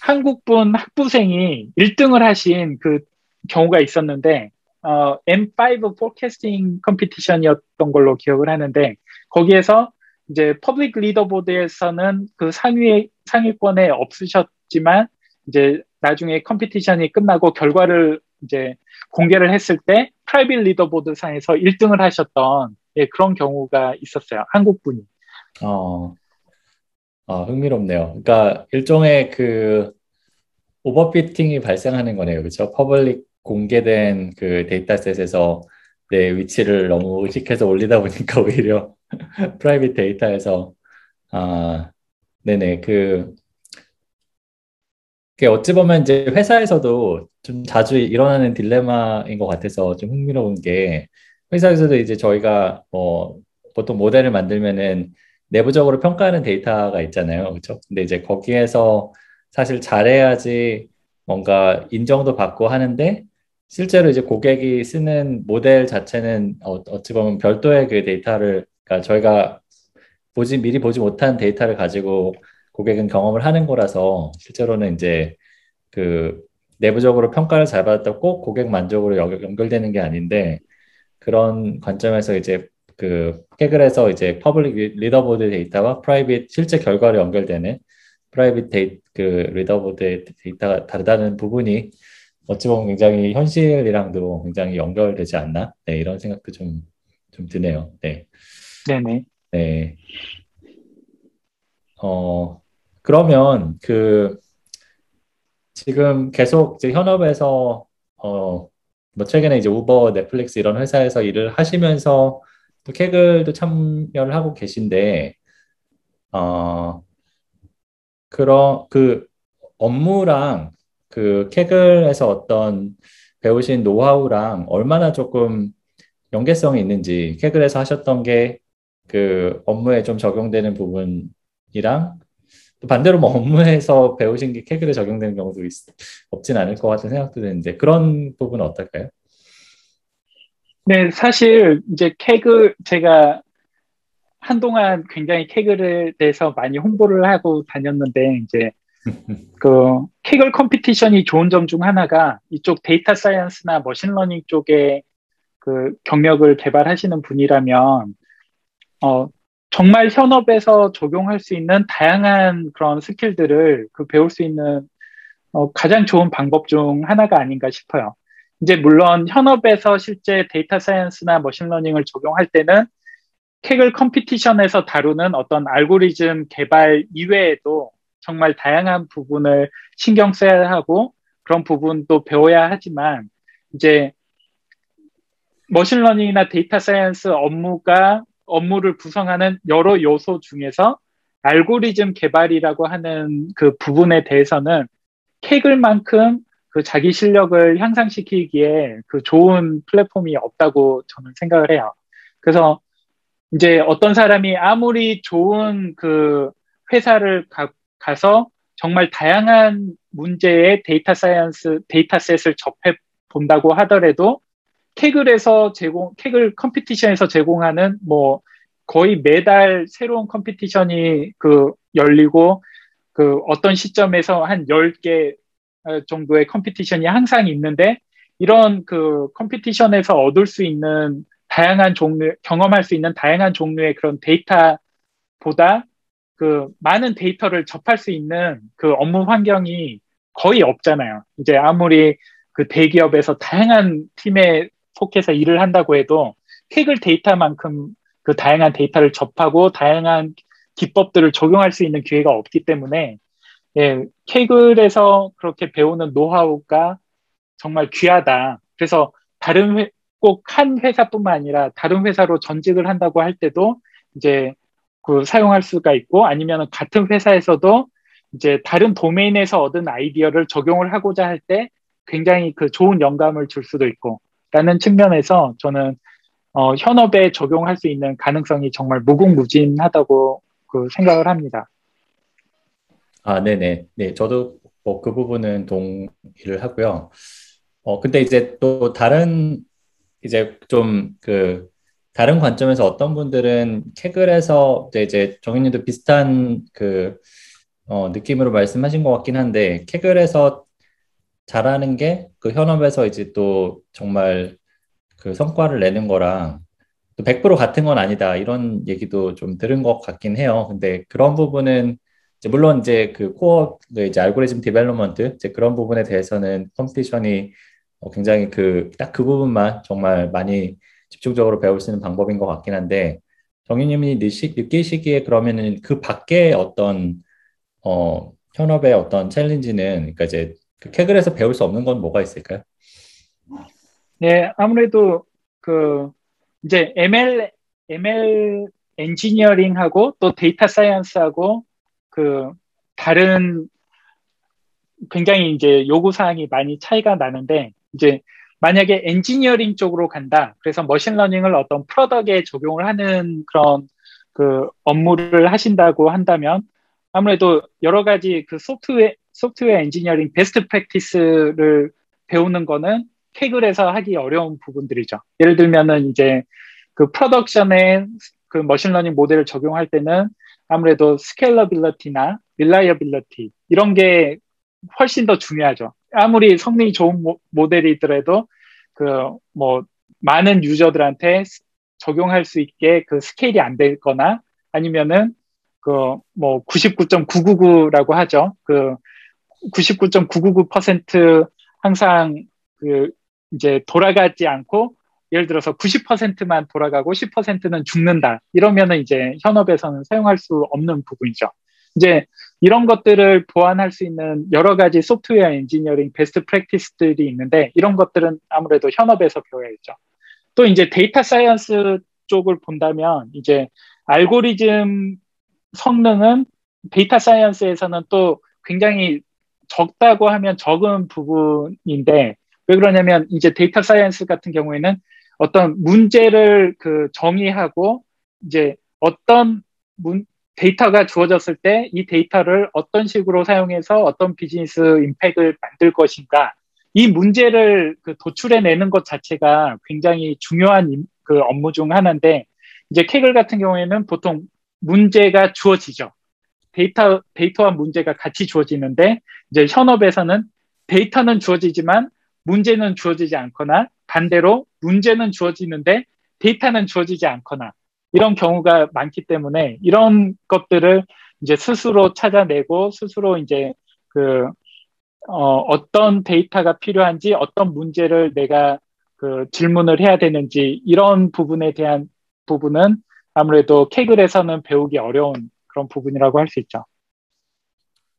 한국분 학부생이 1등을 하신 그 경우가 있었는데 어, M5 포캐스팅 컴피티션이었던 걸로 기억을 하는데 거기에서 이제 public leaderboard에서는 그 상위 상위권에 없으셨지만 이제 나중에 competition이 끝나고 결과를 이제 공개를 했을 때 private leaderboard 상에서 1등을 하셨던 예, 그런 경우가 있었어요. 한국 분이. 어, 아, 흥미롭네요. 그러니까 일종의 그 overfitting이 발생하는 거네요. 그렇죠? public 공개된 그 데이터셋에서 내 위치를 너무 의식해서 올리다 보니까 오히려 private 데이터에서 아, 네네 그 어찌 보면 이제 회사에서도 좀 자주 일어나는 딜레마인 것 같아서 좀 흥미로운 게 회사에서도 이제 저희가 뭐 보통 모델을 만들면은 내부적으로 평가하는 데이터가 있잖아요. 그렇죠? 근데 이제 거기에서 사실 잘해야지 뭔가 인정도 받고 하는데 실제로 이제 고객이 쓰는 모델 자체는 어, 어찌 보면 별도의 그 데이터를 그러니까 저희가 보지 미리 보지 못한 데이터를 가지고 고객은 경험을 하는 거라서 실제로는 이제 그 내부적으로 평가를 잘 받았다 꼭 고객 만족으로 연결되는 게 아닌데 그런 관점에서 이제 그 Kaggle에서 이제 public leaderboard 데이터와 private 실제 결과로 연결되는 private 데이 그 leaderboard 데이터가 다르다는 부분이 어찌 보면 굉장히 현실이랑도 굉장히 연결되지 않나? 네, 이런 생각도 좀, 좀 드네요. 네. 네네. 네. 어, 그러면 그, 지금 계속 이제 현업에서, 어, 뭐 최근에 이제 우버, 넷플릭스 이런 회사에서 일을 하시면서 또 캐글도 참여를 하고 계신데, 어, 그런, 그 업무랑 그 캐글에서 어떤 배우신 노하우랑 얼마나 조금 연계성이 있는지, 캐글에서 하셨던 게 그 업무에 좀 적용되는 부분이랑 또 반대로 뭐 업무에서 배우신 게 Kaggle에 적용되는 경우도 있, 없진 않을 것 같은 생각도 드는데 그런 부분은 어떨까요? 네, 사실 이제 캐그 제가 한동안 굉장히 Kaggle에 대해서 많이 홍보를 하고 다녔는데 이제 그 Kaggle competition이 좋은 점 중 하나가 이쪽 data science나 machine learning 쪽에 그 경력을 개발하시는 분이라면 어 정말 현업에서 적용할 수 있는 다양한 그런 skill들을 그 배울 수 있는 어, 가장 좋은 방법 중 하나가 아닌가 싶어요. 이제 물론 현업에서 실제 data science나 machine learning을 적용할 때는 Kaggle competition에서 다루는 어떤 알고리즘 개발 이외에도 정말 다양한 부분을 신경 써야 하고 그런 부분도 배워야 하지만 이제 machine learning이나 data science 업무가 업무를 구성하는 여러 요소 중에서 알고리즘 개발이라고 하는 그 부분에 대해서는 Kaggle만큼 그 자기 실력을 향상시키기에 그 좋은 플랫폼이 없다고 저는 생각을 해요. 그래서 이제 어떤 사람이 아무리 좋은 그 회사를 가, 가서 정말 다양한 문제의 data science dataset을 접해 본다고 하더라도 Kaggle에서 제공, Kaggle competition에서 제공하는 뭐 거의 매달 새로운 competition이 그 열리고 그 어떤 시점에서 한 10개 정도의 competition이 항상 있는데 이런 그 competition에서 얻을 수 있는 다양한 종류, 경험할 수 있는 다양한 종류의 그런 데이터보다 그 많은 데이터를 접할 수 있는 그 업무 환경이 거의 없잖아요. 이제 아무리 그 대기업에서 다양한 팀 에 속해서 일을 한다고 해도 케글 데이터만큼 그 다양한 데이터를 접하고 다양한 기법들을 적용할 수 있는 기회가 없기 때문에 예, 케글에서 그렇게 배우는 노하우가 정말 귀하다. 그래서 다른 꼭 한 회사뿐만 아니라 다른 회사로 전직을 한다고 할 때도 이제 그 사용할 수가 있고 아니면 같은 회사에서도 이제 다른 도메인에서 얻은 아이디어를 적용을 하고자 할 때 굉장히 그 좋은 영감을 줄 수도 있고 라는 측면에서 저는 어, 현업에 적용할 수 있는 가능성이 정말 무궁무진하다고 그 생각을 합니다. 아, 네네. 네, 저도 뭐 그 부분은 동의를 하고요. 어, 근데 이제 또 다른, 이제 좀 그, 다른 관점에서 어떤 분들은 Kaggle에서 이제, 정윤님도 비슷한 그, 어, 느낌으로 말씀하신 것 같긴 한데, Kaggle에서 잘하는 게 그 현업에서 이제 또 정말 그 성과를 내는 거랑 또 100% 같은 건 아니다. 이런 얘기도 좀 들은 것 같긴 해요. 근데 그런 부분은 이제 물론 이제 그 core 그 이제 알고리즘 development 이제 그런 부분에 대해서는 competition이 어 굉장히 그 딱 그 부분만 정말 많이 집중적으로 배울 수 있는 방법인 것 같긴 한데 정윤님이 느끼시기에 그러면은 그 밖에 어떤 어 현업의 어떤 challenge는 그러니까 이제 그 Kaggle에서 배울 수 없는 건 뭐가 있을까요? 네, 아무래도 그 이제 ML ML engineering하고 또 data science하고 그 다른 굉장히 이제 요구 사항이 많이 차이가 나는데 이제 만약에 엔지니어링 쪽으로 간다. 그래서 machine learning을 어떤 product에 적용을 하는 그런 그 업무를 하신다고 한다면 아무래도 여러 가지 그 software software engineering best practice를 배우는 거는 Kaggle에서 하기 어려운 부분들이죠. 예를 들면은 이제 그 production에 그 machine learning 모델을 적용할 때는 아무래도 scalability나 reliability 이런 게 훨씬 더 중요하죠. 아무리 성능이 좋은 모, 모델이더라도 그 뭐 많은 user들한테 적용할 수 있게 그 scale이 안 되거나 아니면은 그 뭐 99.999라고 하죠. 그 99.999% 항상 그 이제 돌아가지 않고 예를 들어서 90%만 돌아가고 10%는 죽는다. 이러면은 이제 현업에서는 사용할 수 없는 부분이죠. 이제 이런 것들을 보완할 수 있는 여러 가지 software engineering best practice들이 있는데 이런 것들은 아무래도 현업에서 배워야겠죠. 또 이제 data science 쪽을 본다면 이제 알고리즘 성능은 data science에서는 또 굉장히 적다고 하면 적은 부분인데 왜 그러냐면 이제 data science 같은 경우에는 어떤 문제를 그 정의하고 이제 어떤 문, 데이터가 주어졌을 때 이 데이터를 어떤 식으로 사용해서 어떤 비즈니스 impact을 만들 것인가 이 문제를 그 도출해내는 것 자체가 굉장히 중요한 그 업무 중 하나인데 이제 Kaggle 같은 경우에는 보통 문제가 주어지죠. 데이터 데이터와 문제가 같이 주어지는데 이제 현업에서는 데이터는 주어지지만 문제는 주어지지 않거나 반대로 문제는 주어지는데 데이터는 주어지지 않거나 이런 경우가 많기 때문에 이런 것들을 이제 스스로 찾아내고 스스로 이제 그 어, 어떤 데이터가 필요한지 어떤 문제를 내가 그 질문을 해야 되는지 이런 부분에 대한 부분은 아무래도 케글에서는 배우기 어려운 그런 부분이라고 할 수 있죠.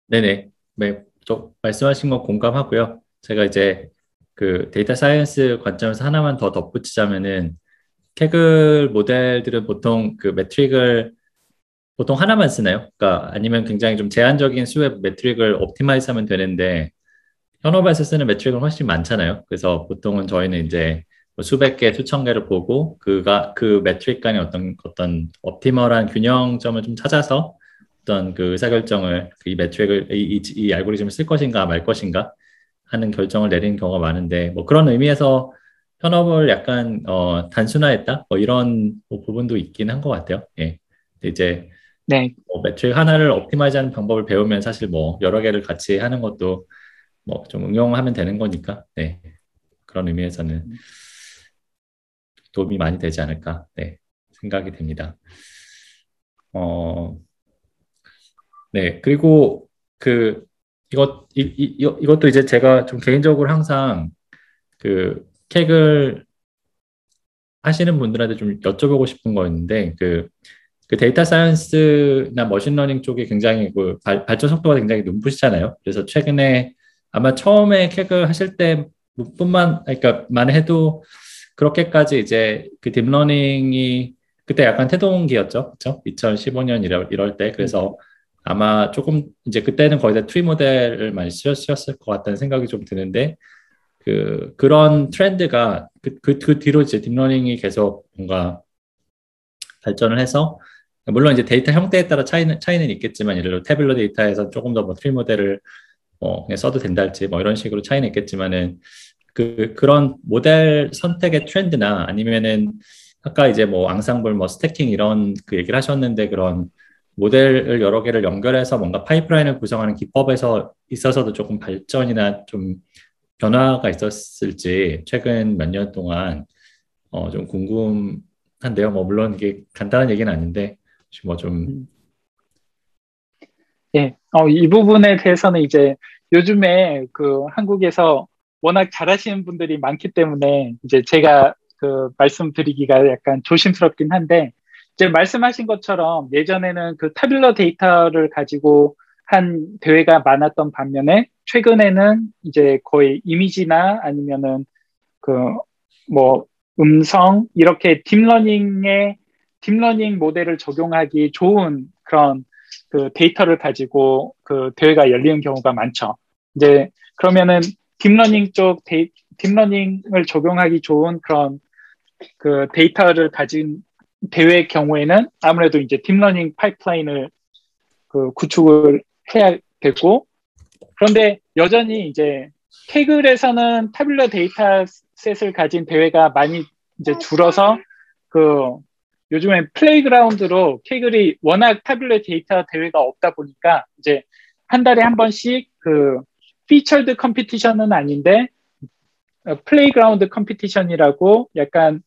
네네. 네, 저 말씀하신 건 공감하고요. 제가 이제 그 data science 관점에서 하나만 더 덧붙이자면은 Kaggle 모델들은 보통 그 metric을 보통 하나만 쓰나요? 그러니까 아니면 굉장히 좀 제한적인 수의 metric을 optimize 하면 되는데 현업에서 쓰는 metric은 훨씬 많잖아요. 그래서 보통은 저희는 이제 뭐 수백 개, 수천 개를 보고 그가 그 metric 간의 어떤 어떤 optimal한 균형점을 좀 찾아서 어떤 그 의사결정을 그 이 metric을 이, 이, 이 알고리즘을 쓸 것인가 말 것인가 하는 결정을 내리는 경우가 많은데 뭐 그런 의미에서 현업을 약간 어, 단순화했다 뭐 이런 뭐 부분도 있긴 한 것 같아요. 예. 이제 네. 뭐 매트릭 하나를 옵티마이즈하는 방법을 배우면 사실 뭐 여러 개를 같이 하는 것도 뭐 좀 응용하면 되는 거니까 네. 그런 의미에서는 도움이 많이 되지 않을까 네. 생각이 됩니다. 어, 네 그리고 그 이것 이, 이, 이것도 이제 제가 좀 개인적으로 항상 그 tech을 하시는 분들한테 좀 여쭤보고 싶은 거였는데 그, 그 data science나 machine learning 쪽이 굉장히 그 발, 발전 속도가 굉장히 눈부시잖아요. 그래서 최근에 아마 처음에 tech을 하실 때뿐만 그러니까 만 해도 그렇게까지 이제 그 deep learning이 그때 약간 태동기였죠. 그렇죠? 2015년 이럴, 이럴 때. 그래서 아마 조금 이제 그때는 거의 다 tree model을 많이 쓰셨을 것 같다는 생각이 좀 드는데 그 그런 트렌드가 그, 그, 그 뒤로 이제 deep learning이 계속 뭔가 발전을 해서 물론 이제 데이터 형태에 따라 차이는 차이는 있겠지만 예를 들어 tabular data에서 조금 더 뭐 tree model을 뭐 써도 된다 할지 뭐 이런 식으로 차이는 있겠지만은 그 그런 모델 선택의 트렌드나 아니면은 아까 이제 뭐 앙상블 뭐 스태킹 이런 그 얘기를 하셨는데 그런 모델을 여러 개를 연결해서 뭔가 파이프라인을 구성하는 기법에서 있어서도 조금 발전이나 좀 변화가 있었을지 최근 몇 년 동안 어, 좀 궁금한데요. 뭐 물론 이게 간단한 얘기는 아닌데 뭐좀 음. 예, 어, 이 부분에 대해서는 이제 요즘에 그 한국에서 워낙 잘하시는 분들이 많기 때문에 이제 제가 그 말씀드리기가 약간 조심스럽긴 한데 이제 말씀하신 것처럼 예전에는 그 tabular data를 가지고 한 대회가 많았던 반면에 최근에는 이제 거의 이미지나 아니면은 그 뭐 음성 이렇게 deep learning에 deep learning 모델을 적용하기 좋은 그런 그 데이터를 가지고 그 대회가 열리는 경우가 많죠. 이제 그러면은 deep learning 쪽 데이, deep learning을 적용하기 좋은 그런 그 데이터를 가진 대회의 경우에는 아무래도 이제 deep learning pipeline을 그 구축을 해야 되고 그런데 여전히 이제 Kaggle에서는 tabular dataset을 가진 대회가 많이 이제 줄어서 그 요즘엔 playground로 Kaggle이 워낙 tabular data 대회가 없다 보니까 이제 한 달에 한 번씩 그 featured competition은 아닌데 어, playground competition이라고 약간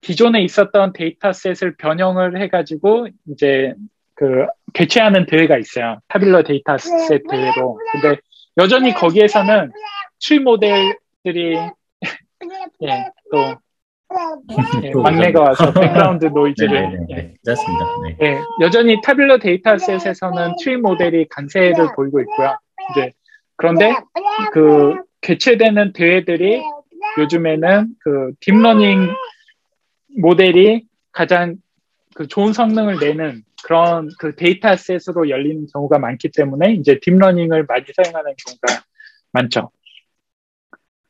기존에 있었던 dataset을 변형을 해가지고 이제 그 개최하는 대회가 있어요. tabular dataset 대회로. 근데 여전히 거기에서는 출 모델들이 예, 또 예, 막내가 와서 background noise를 네, 네, 네. 네. 예, 여전히 tabular dataset에서는 tree 모델이 강세를 보이고 있고요. 이제 그런데 그 개최되는 대회들이 요즘에는 그 deep learning 모델이 가장 그 좋은 성능을 내는 그런 그 dataset으로 열리는 경우가 많기 때문에 이제 deep learning을 많이 사용하는 경우가 많죠.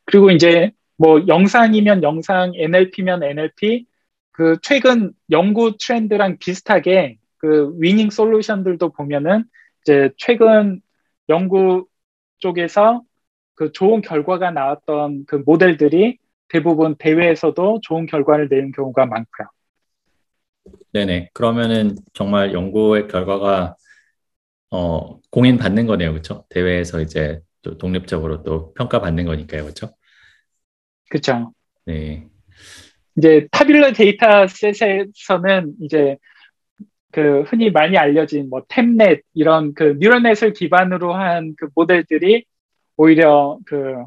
그리고 이제 뭐 영상이면 영상, NLP면 NLP, 그 최근 연구 트렌드랑 비슷하게 그 winning solution들도 보면은 이제 최근 연구 쪽에서 그 좋은 결과가 나왔던 그 모델들이 대부분 대회에서도 좋은 결과를 내는 경우가 많고요. 네네. 그러면은 정말 연구의 결과가 어, 공인 받는 거네요. 그렇죠? 대회에서 이제 또 독립적으로 또 평가 받는 거니까요. 그렇죠? 그렇죠. 네. 이제 타빌러 데이터셋에서는 이제 그 흔히 많이 알려진 뭐 템넷 이런 그 뉴럴넷을 기반으로 한 그 모델들이 오히려 그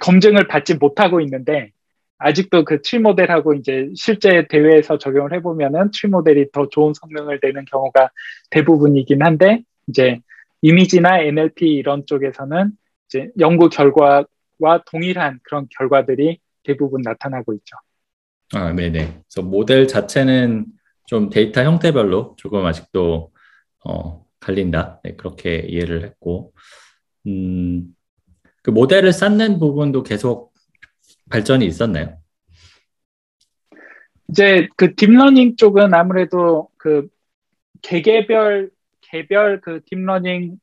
검증을 받지 못하고 있는데 아직도 그 7모델하고 이제 실제 대회에서 적용을 해보면은 7모델이 더 좋은 성능을 내는 경우가 대부분이긴 한데 이제 이미지나 NLP 이런 쪽에서는 이제 연구 결과와 동일한 그런 결과들이 대부분 나타나고 있죠. 아, 네네. 그래서 모델 자체는 좀 데이터 형태별로 조금 아직도 어, 갈린다. 네, 그렇게 이해를 했고, 음, 그 모델을 쌓는 부분도 계속 발전이 있었나요? 이제 그 deep learning 쪽은 아무래도 그 개개별 개별 그 deep learning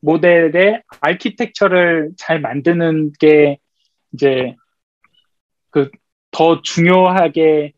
모델의 architecture를 잘 만드는 게 이제 그 더 중요하게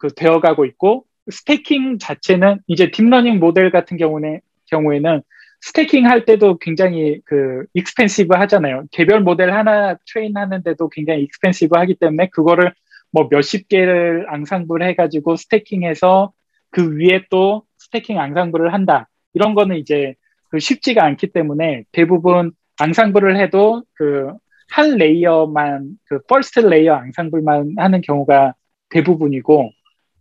그 되어가고 있고 stacking 자체는 이제 deep learning 모델 같은 경우는 경우에는 stacking 할 때도 굉장히 그 expensive 하잖아요. 개별 모델 하나 train 하는데도 굉장히 expensive 하기 때문에 그거를 뭐 몇십 개를 앙상블 해가지고 stacking해서 그 위에 또 stacking 앙상블을 한다. 이런 거는 이제 그 쉽지가 않기 때문에 대부분 앙상블을 해도 그 한 layer만 그 first layer 앙상블만 하는 경우가 대부분이고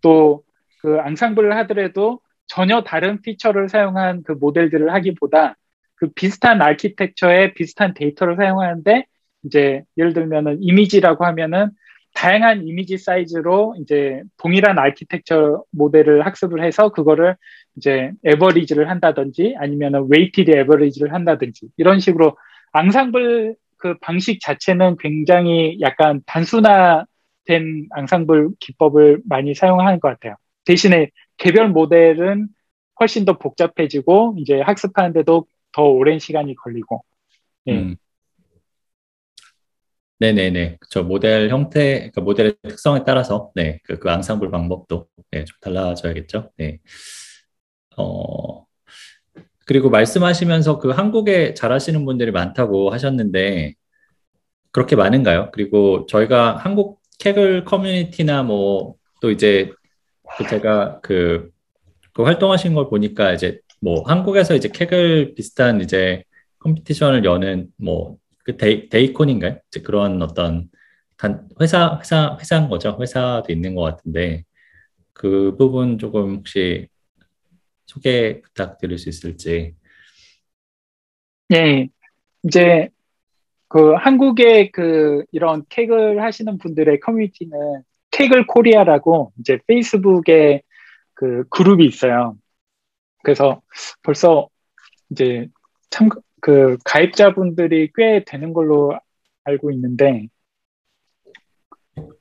또 그 앙상블을 하더라도 전혀 다른 feature를 사용한 그 모델들을 하기보다 그 비슷한 아키텍처에 비슷한 데이터를 사용하는데 이제 예를 들면은 이미지라고 하면은 다양한 이미지 사이즈로 이제 동일한 아키텍처 모델을 학습을 해서 그거를 이제 average를 한다든지 아니면은 weighted average를 한다든지 이런 식으로 앙상블 그 방식 자체는 굉장히 약간 단순화된 앙상블 기법을 많이 사용하는 것 같아요. 대신에 개별 모델은 훨씬 더 복잡해지고 이제 학습하는데도 더 오랜 시간이 걸리고. 예. 음. 네네네. 저 모델 형태, 그러니까 모델의 특성에 따라서 네, 그, 그 앙상블 방법도 네, 좀 달라져야겠죠. 네. 어, 그리고 말씀하시면서 그 한국에 잘하시는 분들이 많다고 하셨는데 그렇게 많은가요? 그리고 저희가 한국 Kaggle 커뮤니티나 뭐 또 이제 그 제가 그, 그 활동하신 걸 보니까 이제 뭐 한국에서 이제 Kaggle 비슷한 이제 competition을 여는 뭐 그 데이, 데이콘인가요? 이제 그런 어떤 단 회사 회사 회사인 거죠. 회사도 있는 것 같은데 그 부분 조금 혹시 소개 부탁드릴 수 있을지. 네, 이제 그 한국의 그 이런 Kaggle 하시는 분들의 커뮤니티는 Kaggle Korea라고 이제 페이스북에 그 그룹이 있어요. 그래서 벌써 이제 참 그 가입자분들이 꽤 되는 걸로 알고 있는데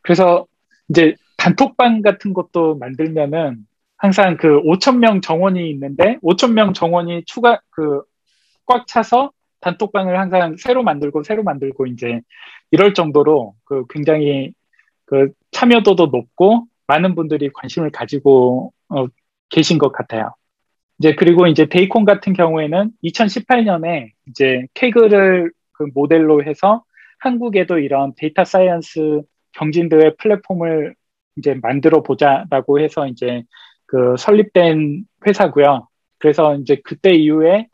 그래서 이제 단톡방 같은 것도 만들면은 항상 그 5천 명 정원이 있는데 5천 명 정원이 추가 그 꽉 차서 단톡방을 항상 새로 만들고 새로 만들고 이제 이럴 정도로 그 굉장히 그 참여도도 높고 많은 분들이 관심을 가지고 어, 계신 것 같아요. 이제 그리고 이제 데이콘 같은 경우에는 2018년에 이제 케그를 그 모델로 해서 한국에도 이런 data science 경진대회 플랫폼을 이제 만들어 보자라고 해서 이제 그 설립된 회사고요. 그래서 이제 그때 이후에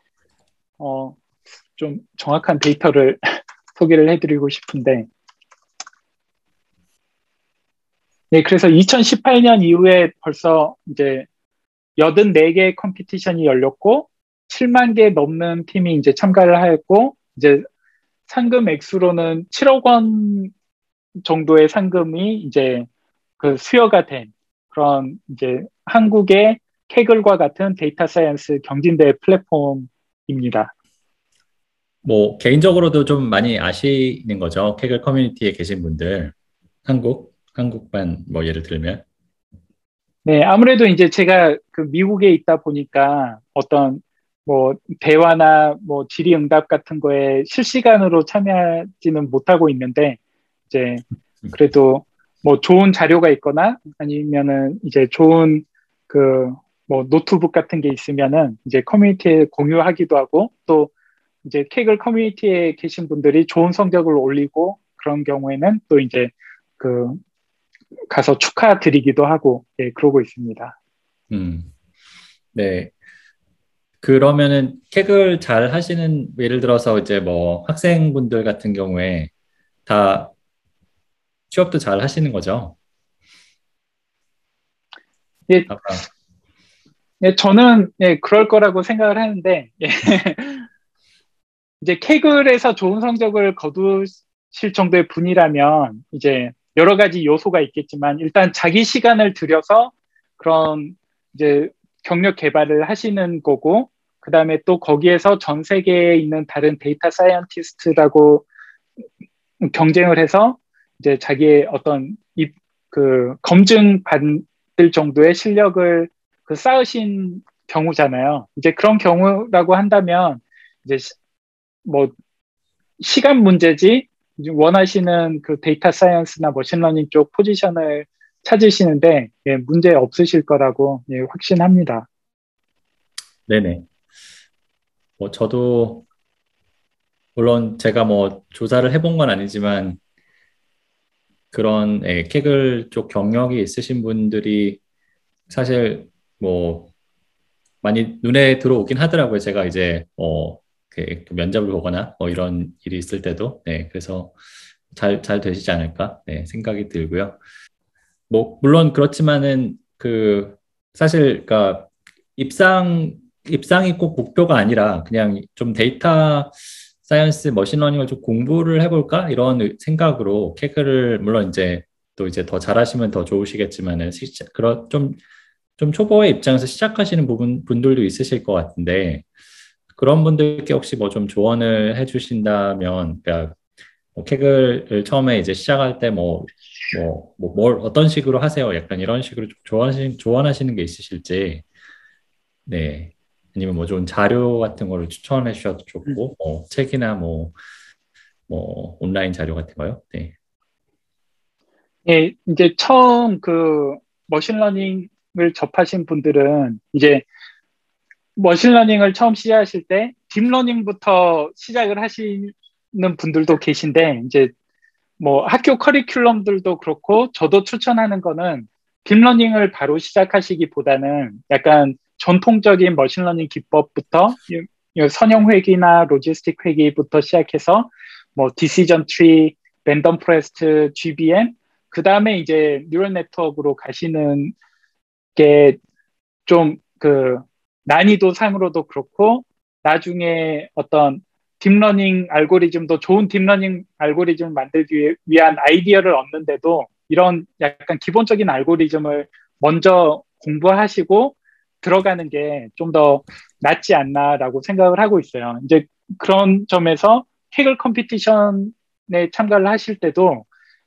어 좀 정확한 데이터를 소개를 해드리고 싶은데 네, 그래서 2018년 이후에 벌써 이제 84개 competition이 열렸고 7만 개 넘는 팀이 이제 참가를 하였고 이제 상금 액수로는 7억 원 정도의 상금이 이제 그 수여가 된 그런 이제 한국의 Kaggle과 같은 data science 경진대회 플랫폼입니다. 뭐 개인적으로도 좀 많이 아시는 거죠. Kaggle 커뮤니티에 계신 분들 한국 한국분 뭐 예를 들면? 네 아무래도 이제 제가 그 미국에 있다 보니까 어떤 뭐 대화나 뭐 질의응답 같은 거에 실시간으로 참여하지는 못하고 있는데 이제 그래도 뭐 좋은 자료가 있거나 아니면은 이제 좋은 그 뭐 노트북 같은 게 있으면은 이제 커뮤니티에 공유하기도 하고 또 이제 케이글 커뮤니티에 계신 분들이 좋은 성적을 올리고 그런 경우에는 또 이제 그 가서 축하드리기도 하고 예, 그러고 있습니다. 음, 네. 그러면은 캑을 잘 하시는 예를 들어서 이제 뭐 학생분들 같은 경우에 다 취업도 잘 하시는 거죠? 예, 예 저는 예, 그럴 거라고 생각을 하는데 예. 이제 Kaggle에서 좋은 성적을 거두실 정도의 분이라면 이제 여러 가지 요소가 있겠지만 일단 자기 시간을 들여서 그런 이제 경력 개발을 하시는 거고 그 다음에 또 거기에서 전 세계에 있는 다른 data scientist하고 경쟁을 해서 이제 자기의 어떤 이, 그 검증 받을 정도의 실력을 그 쌓으신 경우잖아요. 이제 그런 경우라고 한다면 이제 뭐 시간 문제지 원하시는 그 data science나 machine learning 쪽 포지션을 찾으시는데 예, 문제 없으실 거라고 예, 확신합니다. 네네. 뭐 저도 물론 제가 뭐 조사를 해본 건 아니지만 그런 예, Kaggle 쪽 경력이 있으신 분들이 사실 뭐 많이 눈에 들어오긴 하더라고요. 제가 이제 어, 그 면접을 보거나 뭐 이런 일이 있을 때도 네, 그래서 잘, 잘 되시지 않을까 네, 생각이 들고요. 뭐 물론 그렇지만은 그 사실 그니까 입상 입상이 꼭 목표가 아니라 그냥 좀 data science machine learning을 좀 공부를 해볼까 이런 생각으로 Kaggle을 물론 이제 또 이제 더 잘하시면 더 좋으시겠지만은 그런 좀좀 초보의 입장에서 시작하시는 부분 분들도 있으실 것 같은데 그런 분들께 혹시 뭐 좀 조언을 해주신다면 그러니까 뭐 케그를 처음에 이제 시작할 때 뭐 뭐 뭐 뭘 어떤 식으로 하세요? 약간 이런 식으로 좀 조언하시, 조언하시는 게 있으실지 네 아니면 뭐 좋은 자료 같은 거를 추천해 주셔도 좋고 뭐 책이나 뭐 뭐 온라인 자료 같은 거요. 네. 예, 이제 처음 그 machine learning을 접하신 분들은 이제 machine learning을 처음 시작하실 때 deep learning부터 시작을 하시는 분들도 계신데 이제 뭐 학교 커리큘럼들도 그렇고 저도 추천하는 거는 deep learning을 바로 시작하시기보다는 약간 전통적인 machine learning 기법부터 선형 회귀나 logistic 회귀부터 시작해서 뭐 decision tree, random forest, GBM 그 다음에 이제 neural network로 가시는 게 좀 그 난이도 상으로도 그렇고 나중에 어떤 deep learning 알고리즘도 좋은 deep learning 알고리즘을 만들기 위한 아이디어를 얻는데도 이런 약간 기본적인 알고리즘을 먼저 공부하시고 들어가는 게 좀 더 낫지 않나라고 생각을 하고 있어요. 이제 그런 점에서 Kaggle competition에 참가를 하실 때도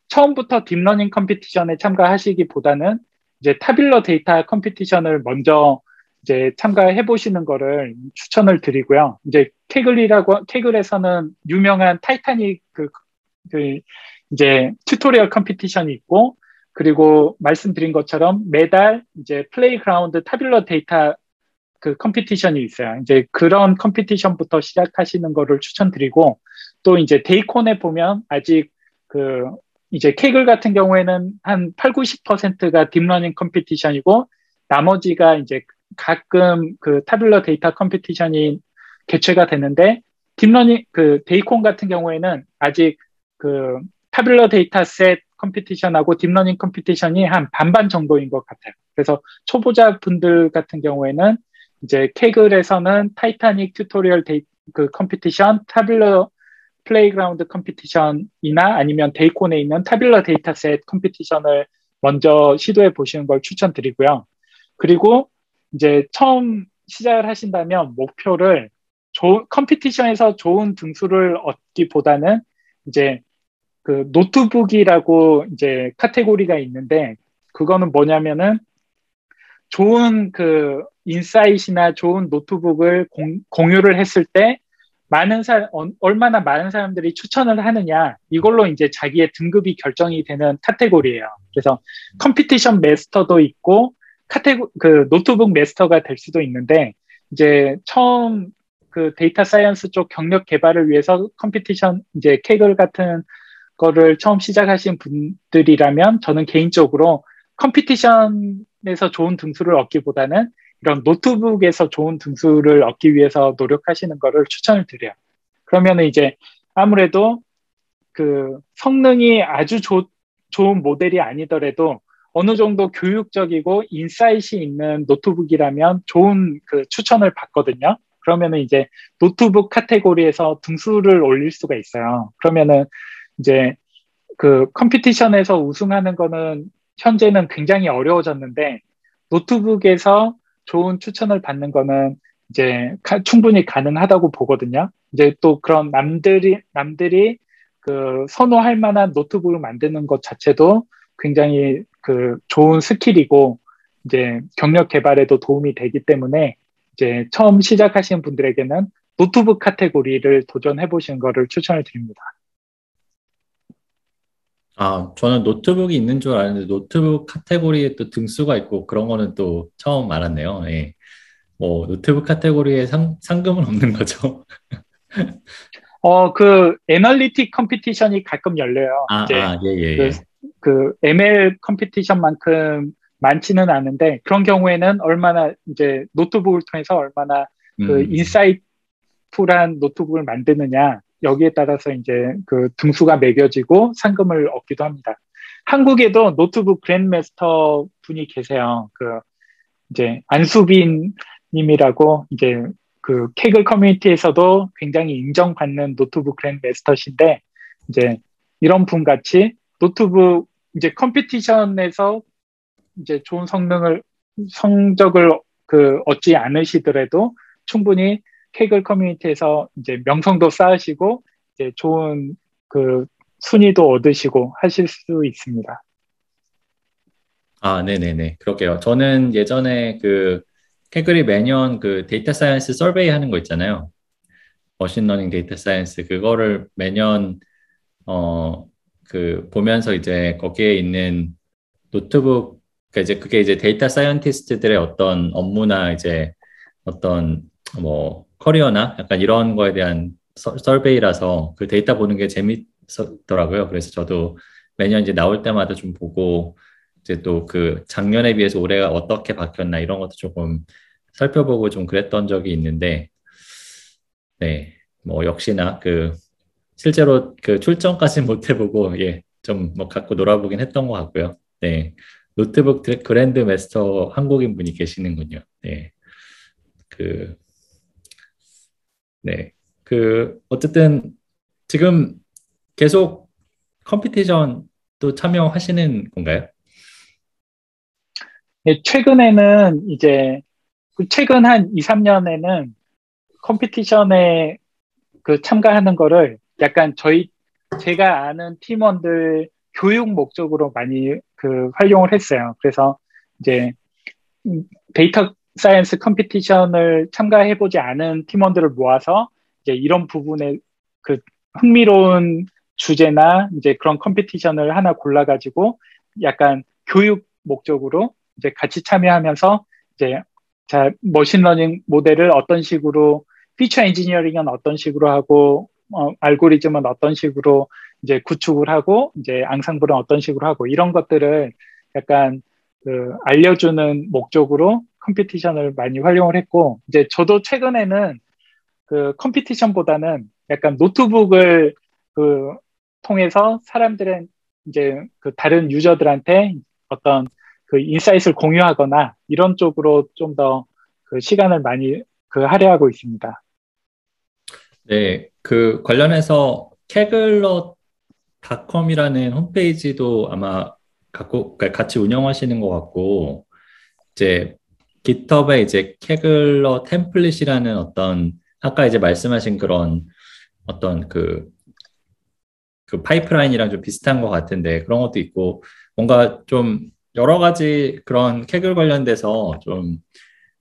처음부터 deep learning competition에 참가하시기보다는 이제 tabular data competition을 먼저 이제 참가해 보시는 거를 추천을 드리고요. 이제 Kaggle이라고 Kaggle에서는 유명한 타이타닉 그, 그 이제 tutorial competition이 있고 그리고 말씀드린 것처럼 매달 이제 playground tabular data 그 competition이 있어요. 이제 그런 competition부터 시작하시는 거를 추천드리고 또 이제 데이콘에 보면 아직 그 이제 Kaggle 같은 경우에는 한 8, 90%가 deep learning competition이고 나머지가 이제 가끔 그 tabular data competition이 개최가 되는데 deep learning 그 데이콘 같은 경우에는 아직 그 tabular dataset competition하고 deep learning competition이 한 반반 정도인 것 같아요. 그래서 초보자 분들 같은 경우에는 이제 Kaggle에서는 타이타닉 tutorial 데이 그 competition, tabular playground competition이나 아니면 데이콘에 있는 tabular dataset competition을 먼저 시도해 보시는 걸 추천드리고요. 그리고 이제 처음 시작을 하신다면 목표를 조, competition에서 좋은 등수를 얻기보다는 이제 그 노트북이라고 이제 카테고리가 있는데 그거는 뭐냐면은 좋은 그 insight나 좋은 노트북을 공, 공유를 했을 때 많은 사 어, 얼마나 많은 사람들이 추천을 하느냐 이걸로 이제 자기의 등급이 결정이 되는 카테고리예요. 그래서 competition master도 있고 카테고 그 노트북 master가 될 수도 있는데 이제 처음 그 data science 쪽 경력 개발을 위해서 competition 이제 Kaggle 같은 거를 처음 시작하신 분들이라면 저는 개인적으로 competition에서 좋은 등수를 얻기보다는 이런 노트북에서 좋은 등수를 얻기 위해서 노력하시는 거를 추천을 드려요. 그러면 이제 아무래도 그 성능이 아주 조, 좋은 모델이 아니더라도 어느 정도 교육적이고 insight이 있는 노트북이라면 좋은 그 추천을 받거든요. 그러면은 이제 노트북 카테고리에서 등수를 올릴 수가 있어요. 그러면은 이제 그 competition에서 우승하는 거는 현재는 굉장히 어려워졌는데 노트북에서 좋은 추천을 받는 거는 이제 가, 충분히 가능하다고 보거든요. 이제 또 그런 남들이 남들이 그 선호할 만한 노트북을 만드는 것 자체도 굉장히 그 좋은 skill이고 이제 경력 개발에도 도움이 되기 때문에 이제 처음 시작하시는 분들에게는 노트북 카테고리를 도전해 보시는 거를 추천을 드립니다. 아, 저는 노트북이 있는 줄 알았는데 노트북 카테고리에 또 등수가 있고 그런 거는 또 처음 알았네요. 예. 뭐 노트북 카테고리에 상, 상금은 없는 거죠. 어, 그 analytic competition이 가끔 열려요. 아, 이제 아, 예, 예, 그, 예. 그 ML 컴피티션만큼 많지는 않은데 그런 경우에는 얼마나 이제 노트북을 통해서 얼마나 그 음, insightful한 노트북을 만드느냐 여기에 따라서 이제 그 등수가 매겨지고 상금을 얻기도 합니다. 한국에도 노트북 grandmaster 분이 계세요. 그 이제 안수빈 님이라고 이제 그 Kaggle 커뮤니티에서도 굉장히 인정받는 노트북 grandmaster신데 이제 이런 분 같이 노트북 이제 competition에서 이제 좋은 성능을 성적을 그 얻지 않으시더라도 충분히 Kaggle 커뮤니티에서 이제 명성도 쌓으시고 이제 좋은 그 순위도 얻으시고 하실 수 있습니다. 아, 네네네. 그러게요. 저는 예전에 그 Kaggle이 매년 그 data science survey 하는 거 있잖아요. machine learning data science 그거를 매년 어 그 보면서 이제 거기에 있는 노트북 그러니까 이제 그게 이제 data scientist들의 어떤 업무나 이제 어떤 뭐 career나 약간 이런 거에 대한 서, survey라서 그 데이터 보는 게 재밌더라고요. 그래서 저도 매년 이제 나올 때마다 좀 보고 이제 또 그 작년에 비해서 올해가 어떻게 바뀌었나 이런 것도 조금 살펴보고 좀 그랬던 적이 있는데 네, 뭐 역시나 그 실제로 그 출전까지 못 해보고 예, 좀 뭐 갖고 놀아보긴 했던 것 같고요. 네, 노트북 그랜드 마스터 한국인 분이 계시는군요. 네, 그, 네, 그 어쨌든 지금 계속 컴피티션 또 참여하시는 건가요? 네, 최근에는 이제 그 최근 한 2, 3년에는 컴피티션에 그 참가하는 거를 약간 저희 제가 아는 팀원들 교육 목적으로 많이 그 활용을 했어요. 그래서 이제 data science competition을 참가해보지 않은 팀원들을 모아서 이제 이런 부분에 그 흥미로운 주제나 이제 그런 competition을 하나 골라가지고 약간 교육 목적으로 이제 같이 참여하면서 이제 자 machine learning 모델을 어떤 식으로 feature engineering은 어떤 식으로 하고 어, 알고리즘은 어떤 식으로 이제 구축을 하고 이제 앙상블은 어떤 식으로 하고 이런 것들을 약간 그 알려주는 목적으로 competition을 많이 활용을 했고 이제 저도 최근에는 그 competition보다는 약간 노트북을 그 통해서 사람들은 이제 그 다른 user들한테 어떤 그 insight를 공유하거나 이런 쪽으로 좀 더 그 시간을 많이 그 할애하고 있습니다. 네, 그 관련해서 Kaggler.com이라는 홈페이지도 아마 갖고 그러니까 같이 운영하시는 것 같고 이제 GitHub에 이제 Kaggler template이라는 어떤 아까 이제 말씀하신 그런 어떤 그, 그 파이프라인이랑 좀 비슷한 것 같은데 그런 것도 있고 뭔가 좀 여러 가지 그런 Kaggle 관련돼서 좀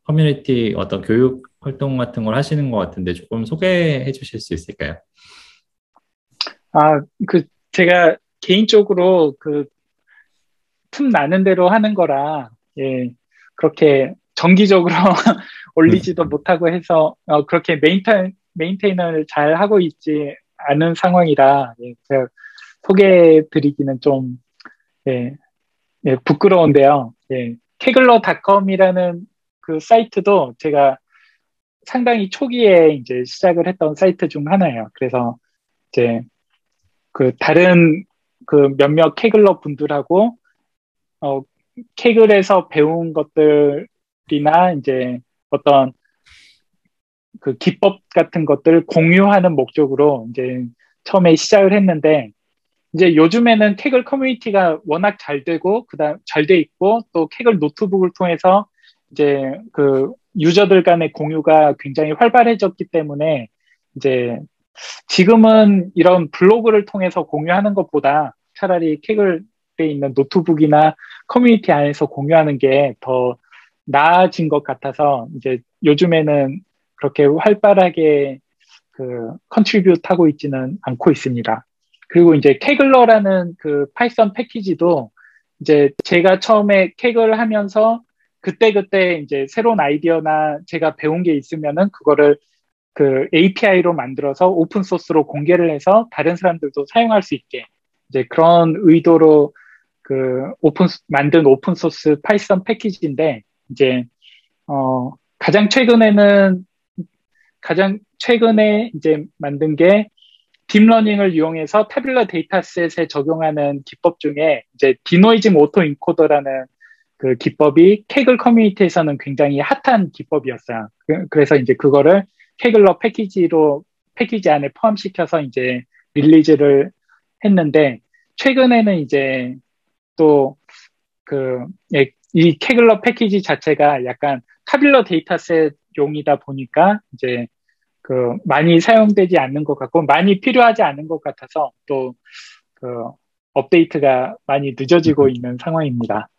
커뮤니티 어떤 교육 활동 같은 걸 하시는 것 같은데 조금 소개해 주실 수 있을까요? 아, 그 제가 개인적으로 그 틈 나는 대로 하는 거라 예, 그렇게 정기적으로 올리지도 못하고 해서 어, 그렇게 maintain maintain을 잘 하고 있지 않은 상황이라 예, 제가 소개해 드리기는 좀 예, 예, 부끄러운데요. 예, Kaggler.com이라는 그 사이트도 제가 상당히 초기에 이제 시작을 했던 사이트 중 하나예요. 그래서 이제 그 다른 그 몇몇 Kaggler 분들하고 어 Kaggle에서 배운 것들이나 이제 어떤 그 기법 같은 것들을 공유하는 목적으로 이제 처음에 시작을 했는데 이제 요즘에는 Kaggle 커뮤니티가 워낙 잘 되고 그다음 잘 돼 있고 또 Kaggle 노트북을 통해서 이제 그 유저들 간의 공유가 굉장히 활발해졌기 때문에 이제 지금은 이런 블로그를 통해서 공유하는 것보다 차라리 Kaggle에 있는 노트북이나 커뮤니티 안에서 공유하는 게 더 나아진 것 같아서 이제 요즘에는 그렇게 활발하게 그 contribute 하고 있지는 않고 있습니다. 그리고 이제 Kaggler라는 그 Python 패키지도 이제 제가 처음에 Kaggle 하면서 그때그때 이제 새로운 아이디어나 제가 배운 게 있으면은 그거를 그 API로 만들어서 open source로 공개를 해서 다른 사람들도 사용할 수 있게 이제 그런 의도로 그 오픈 만든 open source Python 패키지인데 이제 어 가장 최근에는 가장 최근에 이제 만든 게 deep learning을 이용해서 tabular dataset에 적용하는 기법 중에 이제 denoising autoencoder라는 그 기법이 Kaggle 커뮤니티에서는 굉장히 핫한 기법이었어요. 그, 그래서 이제 그거를 Kaggler 패키지로 패키지 안에 포함시켜서 이제 release를 했는데 최근에는 이제 또그이 Kaggler 패키지 자체가 약간 tabular dataset 용이다 보니까 이제 그 많이 사용되지 않는 것 같고 많이 필요하지 않은 것 같아서 또 그 업데이트가 많이 늦어지고 음. 있는 상황입니다.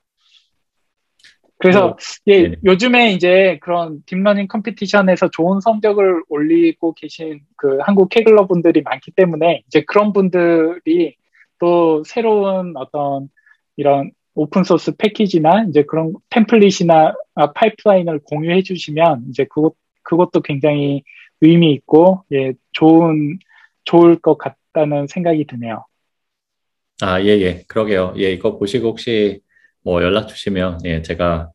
그래서 어, 예. 요즘에 이제 그런 deep learning competition에서 좋은 성적을 올리고 계신 그 한국 Kaggler 분들이 많기 때문에 이제 그런 분들이 또 새로운 어떤 이런 open source 패키지나 이제 그런 template이나 아, 파이프라인을 공유해 주시면 이제 그것 그것도 굉장히 의미 있고 예 좋은 좋을 것 같다는 생각이 드네요. 아, 예, 예. 그러게요. 예, 이거 보시고 혹시 뭐 연락 주시면 예, 제가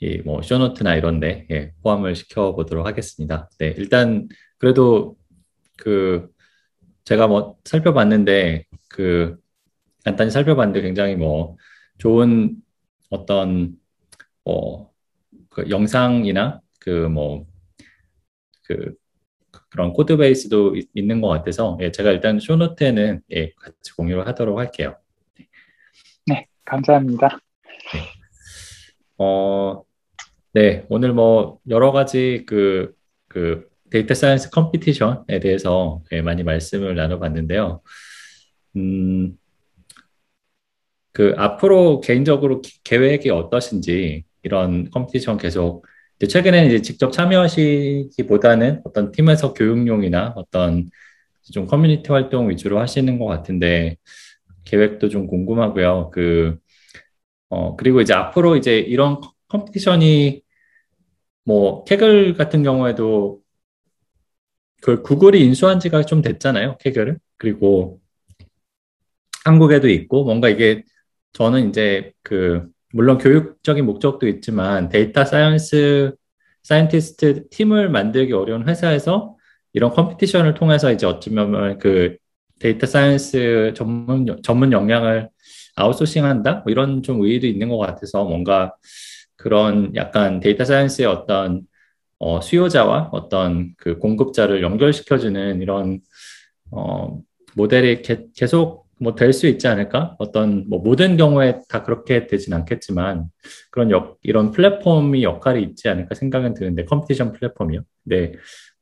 이 뭐 쇼노트나 이런데 예, 포함을 시켜 보도록 하겠습니다. 네, 일단 그래도 그 제가 뭐 살펴봤는데 그 간단히 살펴봤는데 굉장히 뭐 좋은 어떤 뭐 그 영상이나 그 뭐 그 그런 code base도 있- 있는 것 같아서 예, 제가 일단 show note에는 예, 같이 공유를 하도록 할게요. 네, 감사합니다. 어, 네, 오늘 뭐 여러 가지 그, 그 data science competition에 대해서 예, 많이 말씀을 나눠봤는데요. 음, 그 앞으로 개인적으로 기- 계획이 어떠신지 이런 competition 계속 최근에는 이제 직접 참여하시기보다는 어떤 팀에서 교육용이나 어떤 좀 커뮤니티 활동 위주로 하시는 것 같은데 계획도 좀 궁금하고요. 그 어, 그리고 이제 앞으로 이제 이런 competition이 뭐 Kaggle 같은 경우에도 그 구글이 인수한 지가 좀 됐잖아요. Kaggle을. 그리고 한국에도 있고 뭔가 이게 저는 이제 그 물론 교육적인 목적도 있지만 data science scientist 팀을 만들기 어려운 회사에서 이런 competition을 통해서 이제 어쩌면 그 data science 전문 전문 역량을 아웃소싱 한다? 뭐 이런 좀 의의도 있는 것 같아서 뭔가 그런 약간 data science의 어떤 어, 수요자와 어떤 그 공급자를 연결시켜주는 이런 어, 모델이 게, 계속 뭐 될 수 있지 않을까? 어떤 뭐 모든 경우에 다 그렇게 되진 않겠지만 그런 역, 이런 플랫폼이 역할이 있지 않을까 생각은 드는데 competition 플랫폼이요. 네.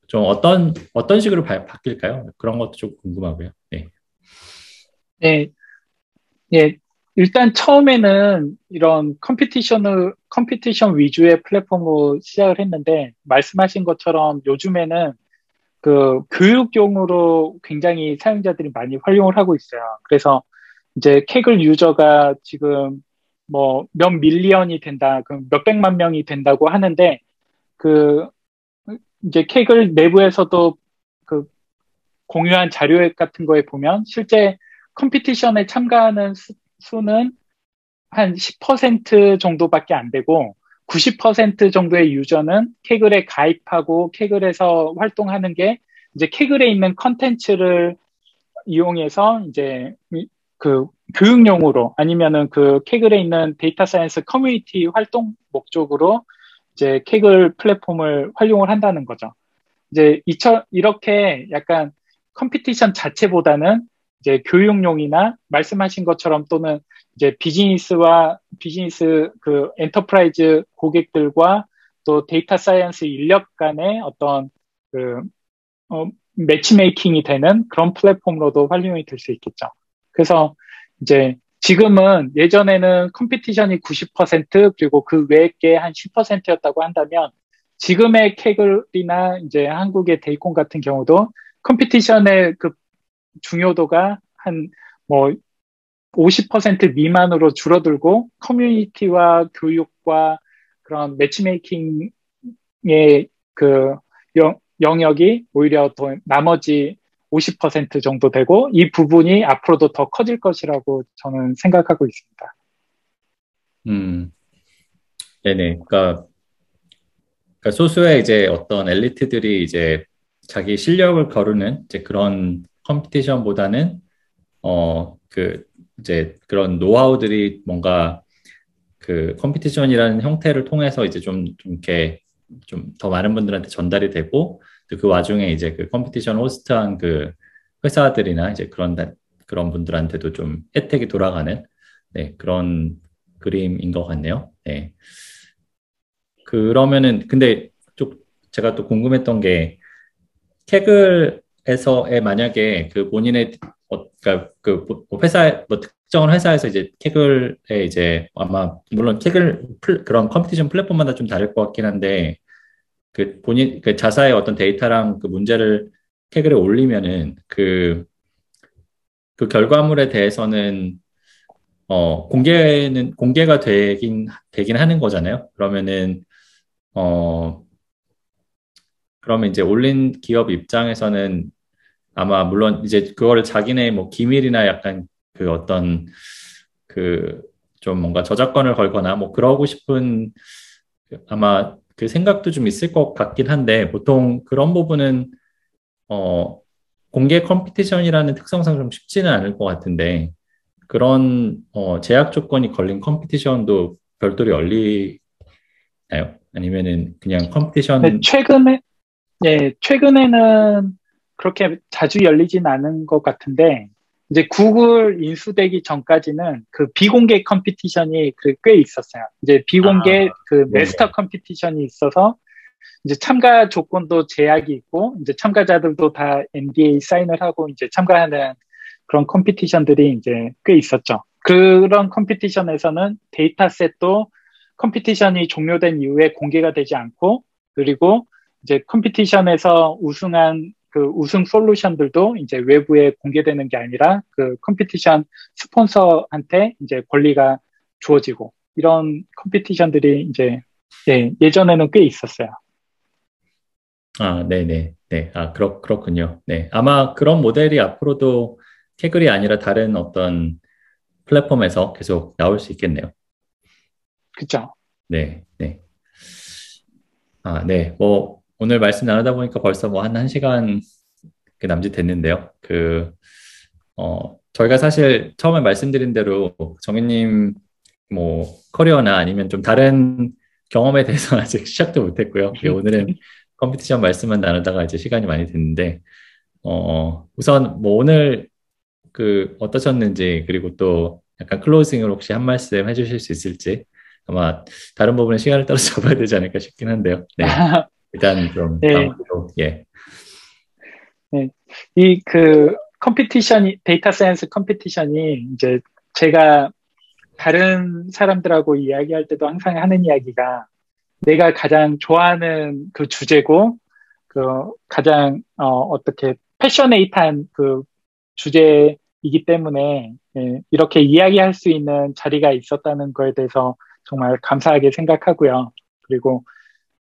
좀 어떤 어떤 식으로 바, 바뀔까요? 그런 것도 좀 궁금하고요. 네. 예, 예, 일단 처음에는 이런 competition을, competition 위주의 플랫폼으로 시작을 했는데, 말씀하신 것처럼 요즘에는 그 교육용으로 굉장히 사용자들이 많이 활용을 하고 있어요. 그래서 이제 Kaggle 유저가 지금 뭐 몇 million이 된다, 몇 백만 명이 된다고 하는데, 그 이제 Kaggle 내부에서도 그 공유한 자료 같은 거에 보면 실제 competition에 참가하는 수, 수는 한 10% 정도밖에 안 되고 90% 정도의 유저는 Kaggle에 가입하고 Kaggle에서 활동하는 게 이제 Kaggle에 있는 컨텐츠를 이용해서 이제 그 교육용으로 아니면은 그 Kaggle에 있는 data science 커뮤니티 활동 목적으로 이제 Kaggle 플랫폼을 활용을 한다는 거죠. 이제 이처, 이렇게 약간 competition 자체보다는 이제 교육용이나 말씀하신 것처럼 또는 이제 비즈니스와 비즈니스 그 enterprise 고객들과 또 data science 인력 간의 어떤 그 어, matchmaking이 되는 그런 플랫폼으로도 활용이 될 수 있겠죠. 그래서 이제 지금은 예전에는 competition이 90% 그리고 그게한 10%였다고 한다면 지금의 Kaggle이나 이제 한국의 DACON 같은 경우도 competition의 그 중요도가 한 뭐 50% 미만으로 줄어들고 커뮤니티와 교육과 그런 매치메이킹의 그 영, 영역이 오히려 더 나머지 50% 정도 되고 이 부분이 앞으로도 더 커질 것이라고 저는 생각하고 있습니다. 음, 네네. 그러니까, 그러니까 소수의 이제 어떤 엘리트들이 이제 자기 실력을 겨루는 이제 그런 competition보다는 어 그 이제 그런 노하우들이 뭔가 그 competition이라는 형태를 통해서 이제 좀, 좀 이렇게 좀 더 많은 분들한테 전달이 되고 그 와중에 이제 그 competition host한 그 회사들이나 이제 그런 그런 분들한테도 좀 혜택이 돌아가는 네, 그런 그림인 것 같네요. 네. 그러면은 근데 좀 제가 또 궁금했던 게 Kaggle 에서의 만약에 그 본인의 어, 그러니까 그뭐 회사 뭐 특정한 회사에서 이제 Kaggle에 이제 아마 물론 Kaggle 플, 그런 competition 플랫폼마다 좀 다를 것 같긴 한데 그 본인 그 자사의 어떤 데이터랑 그 문제를 Kaggle에 올리면은 그, 그 결과물에 대해서는 어 공개는 공개가 되긴 되긴 하는 거잖아요. 그러면은 어 그러면 이제 올린 기업 입장에서는 아마 물론 이제 그거를 자기네 뭐 기밀이나 약간 그 어떤 그 좀 뭔가 저작권을 걸거나 뭐 그러고 싶은 아마 그 생각도 좀 있을 것 같긴 한데 보통 그런 부분은 어 공개 competition이라는 특성상 좀 쉽지는 않을 것 같은데 그런 어 제약 조건이 걸린 competition도 별도로 열리나요? 아니면은 그냥 competition 네, 최근에 네, 최근에는 그렇게 자주 열리진 않은 것 같은데 이제 구글 인수되기 전까지는 그 비공개 competition이 꽤 있었어요. 이제 비공개 아, 그 master competition이 있어서 이제 참가 조건도 제약이 있고 이제 참가자들도 다 NDA 사인을 하고 이제 참가하는 그런 competition들이 이제 꽤 있었죠. 그런 competition에서는 dataset도 competition이 종료된 이후에 공개가 되지 않고 그리고 이제 competition에서 우승한 그 우승 솔루션들도 이제 외부에 공개되는 게 아니라 그 competition 스폰서한테 이제 권리가 주어지고 이런 competition들이 이제 예, 예전에는 꽤 있었어요. 아, 네네. 네. 아, 그렇, 그렇군요. 네. 아마 그런 모델이 앞으로도 캐글이 아니라 다른 어떤 플랫폼에서 계속 나올 수 있겠네요. 그죠. 네, 네. 아, 네. 뭐, 오늘 말씀 나누다 보니까 벌써 뭐 한 1시간 그 남짓 됐는데요. 그, 어, 저희가 사실 처음에 말씀드린 대로 정현님 뭐 커리어나 아니면 좀 다른 경험에 대해서 아직 시작도 못했고요. 오늘은 컴피티션 말씀만 나누다가 이제 시간이 많이 됐는데, 어, 우선 뭐 오늘 그 어떠셨는지 그리고 또 약간 클로징으로 혹시 한 말씀 해주실 수 있을지 아마 다른 부분은 시간을 따로 잡아야 되지 않을까 싶긴 한데요. 네. 일단 좀 네. 예. 네. 이 그 competition이 data science competition이 이제 제가 다른 사람들하고 이야기할 때도 항상 하는 이야기가 내가 가장 좋아하는 그 주제고 그 가장 어 어떻게 passionate한 그 주제이기 때문에 예, 이렇게 이야기할 수 있는 자리가 있었다는 거에 대해서 정말 감사하게 생각하고요. 그리고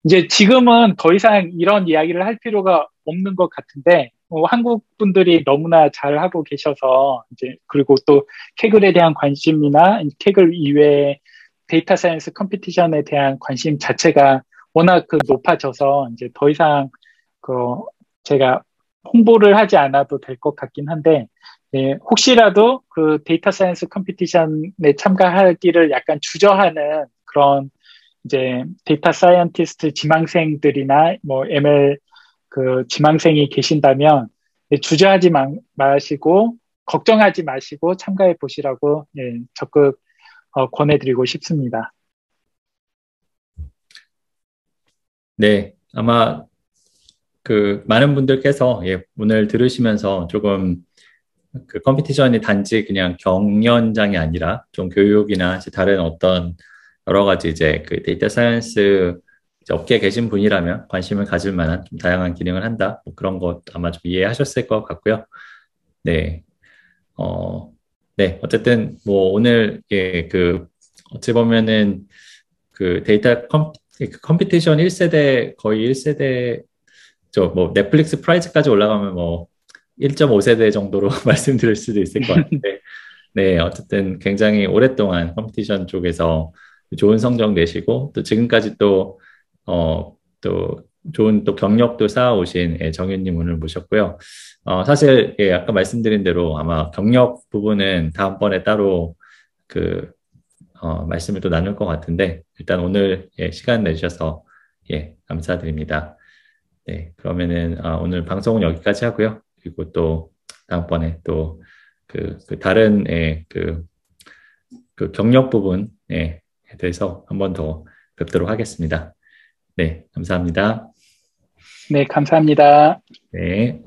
이제 지금은 더 이상 이런 이야기를 할 필요가 없는 것 같은데 뭐 한국 분들이 너무나 잘 하고 계셔서 이제 그리고 또 Kaggle에 대한 관심이나 Kaggle 이외에 data science competition에 대한 관심 자체가 워낙 그 높아져서 이제 더 이상 그 제가 홍보를 하지 않아도 될 것 같긴 한데 예, 혹시라도 그 data science competition에 참가하기를 약간 주저하는 그런 이제 data scientist 지망생들이나 뭐 ML 그 지망생이 계신다면 예, 주저하지 마, 마시고 걱정하지 마시고 참가해 보시라고 예, 적극 어, 권해드리고 싶습니다. 네, 아마 그 많은 분들께서 예, 오늘 들으시면서 조금 그 competition이 단지 그냥 경연장이 아니라 좀 교육이나 다른 어떤 여러 가지 이제 그 data science 업계에 계신 분이라면 관심을 가질 만한 좀 다양한 기능을 한다. 뭐 그런 것 아마 좀 이해하셨을 것 같고요. 네. 어, 네, 어쨌든 뭐 오늘 예, 그 어찌 보면은 그 데이터 컴, competition 1세대 거의 1세대 저 뭐 Netflix Prize까지 올라가면 뭐 1.5세대 정도로 말씀드릴 수도 있을 것 같은데 네, 어쨌든 굉장히 오랫동안 컴피티션 쪽에서 좋은 성적 내시고 또 지금까지 또 어, 또 좋은 또 경력도 쌓아오신 예, 정윤님 오늘 모셨고요. 어, 사실 예, 아까 말씀드린 대로 아마 경력 부분은 다음번에 따로 그 어, 말씀을 또 나눌 것 같은데 일단 오늘 예, 시간 내주셔서 예, 감사드립니다. 네, 그러면은 아, 오늘 방송은 여기까지 하고요. 그리고 또 다음번에 또 그, 그 다른 예, 그, 그 경력 부분에 대해서 한 번 더 뵙도록 하겠습니다. 네, 감사합니다. 네, 감사합니다. 네.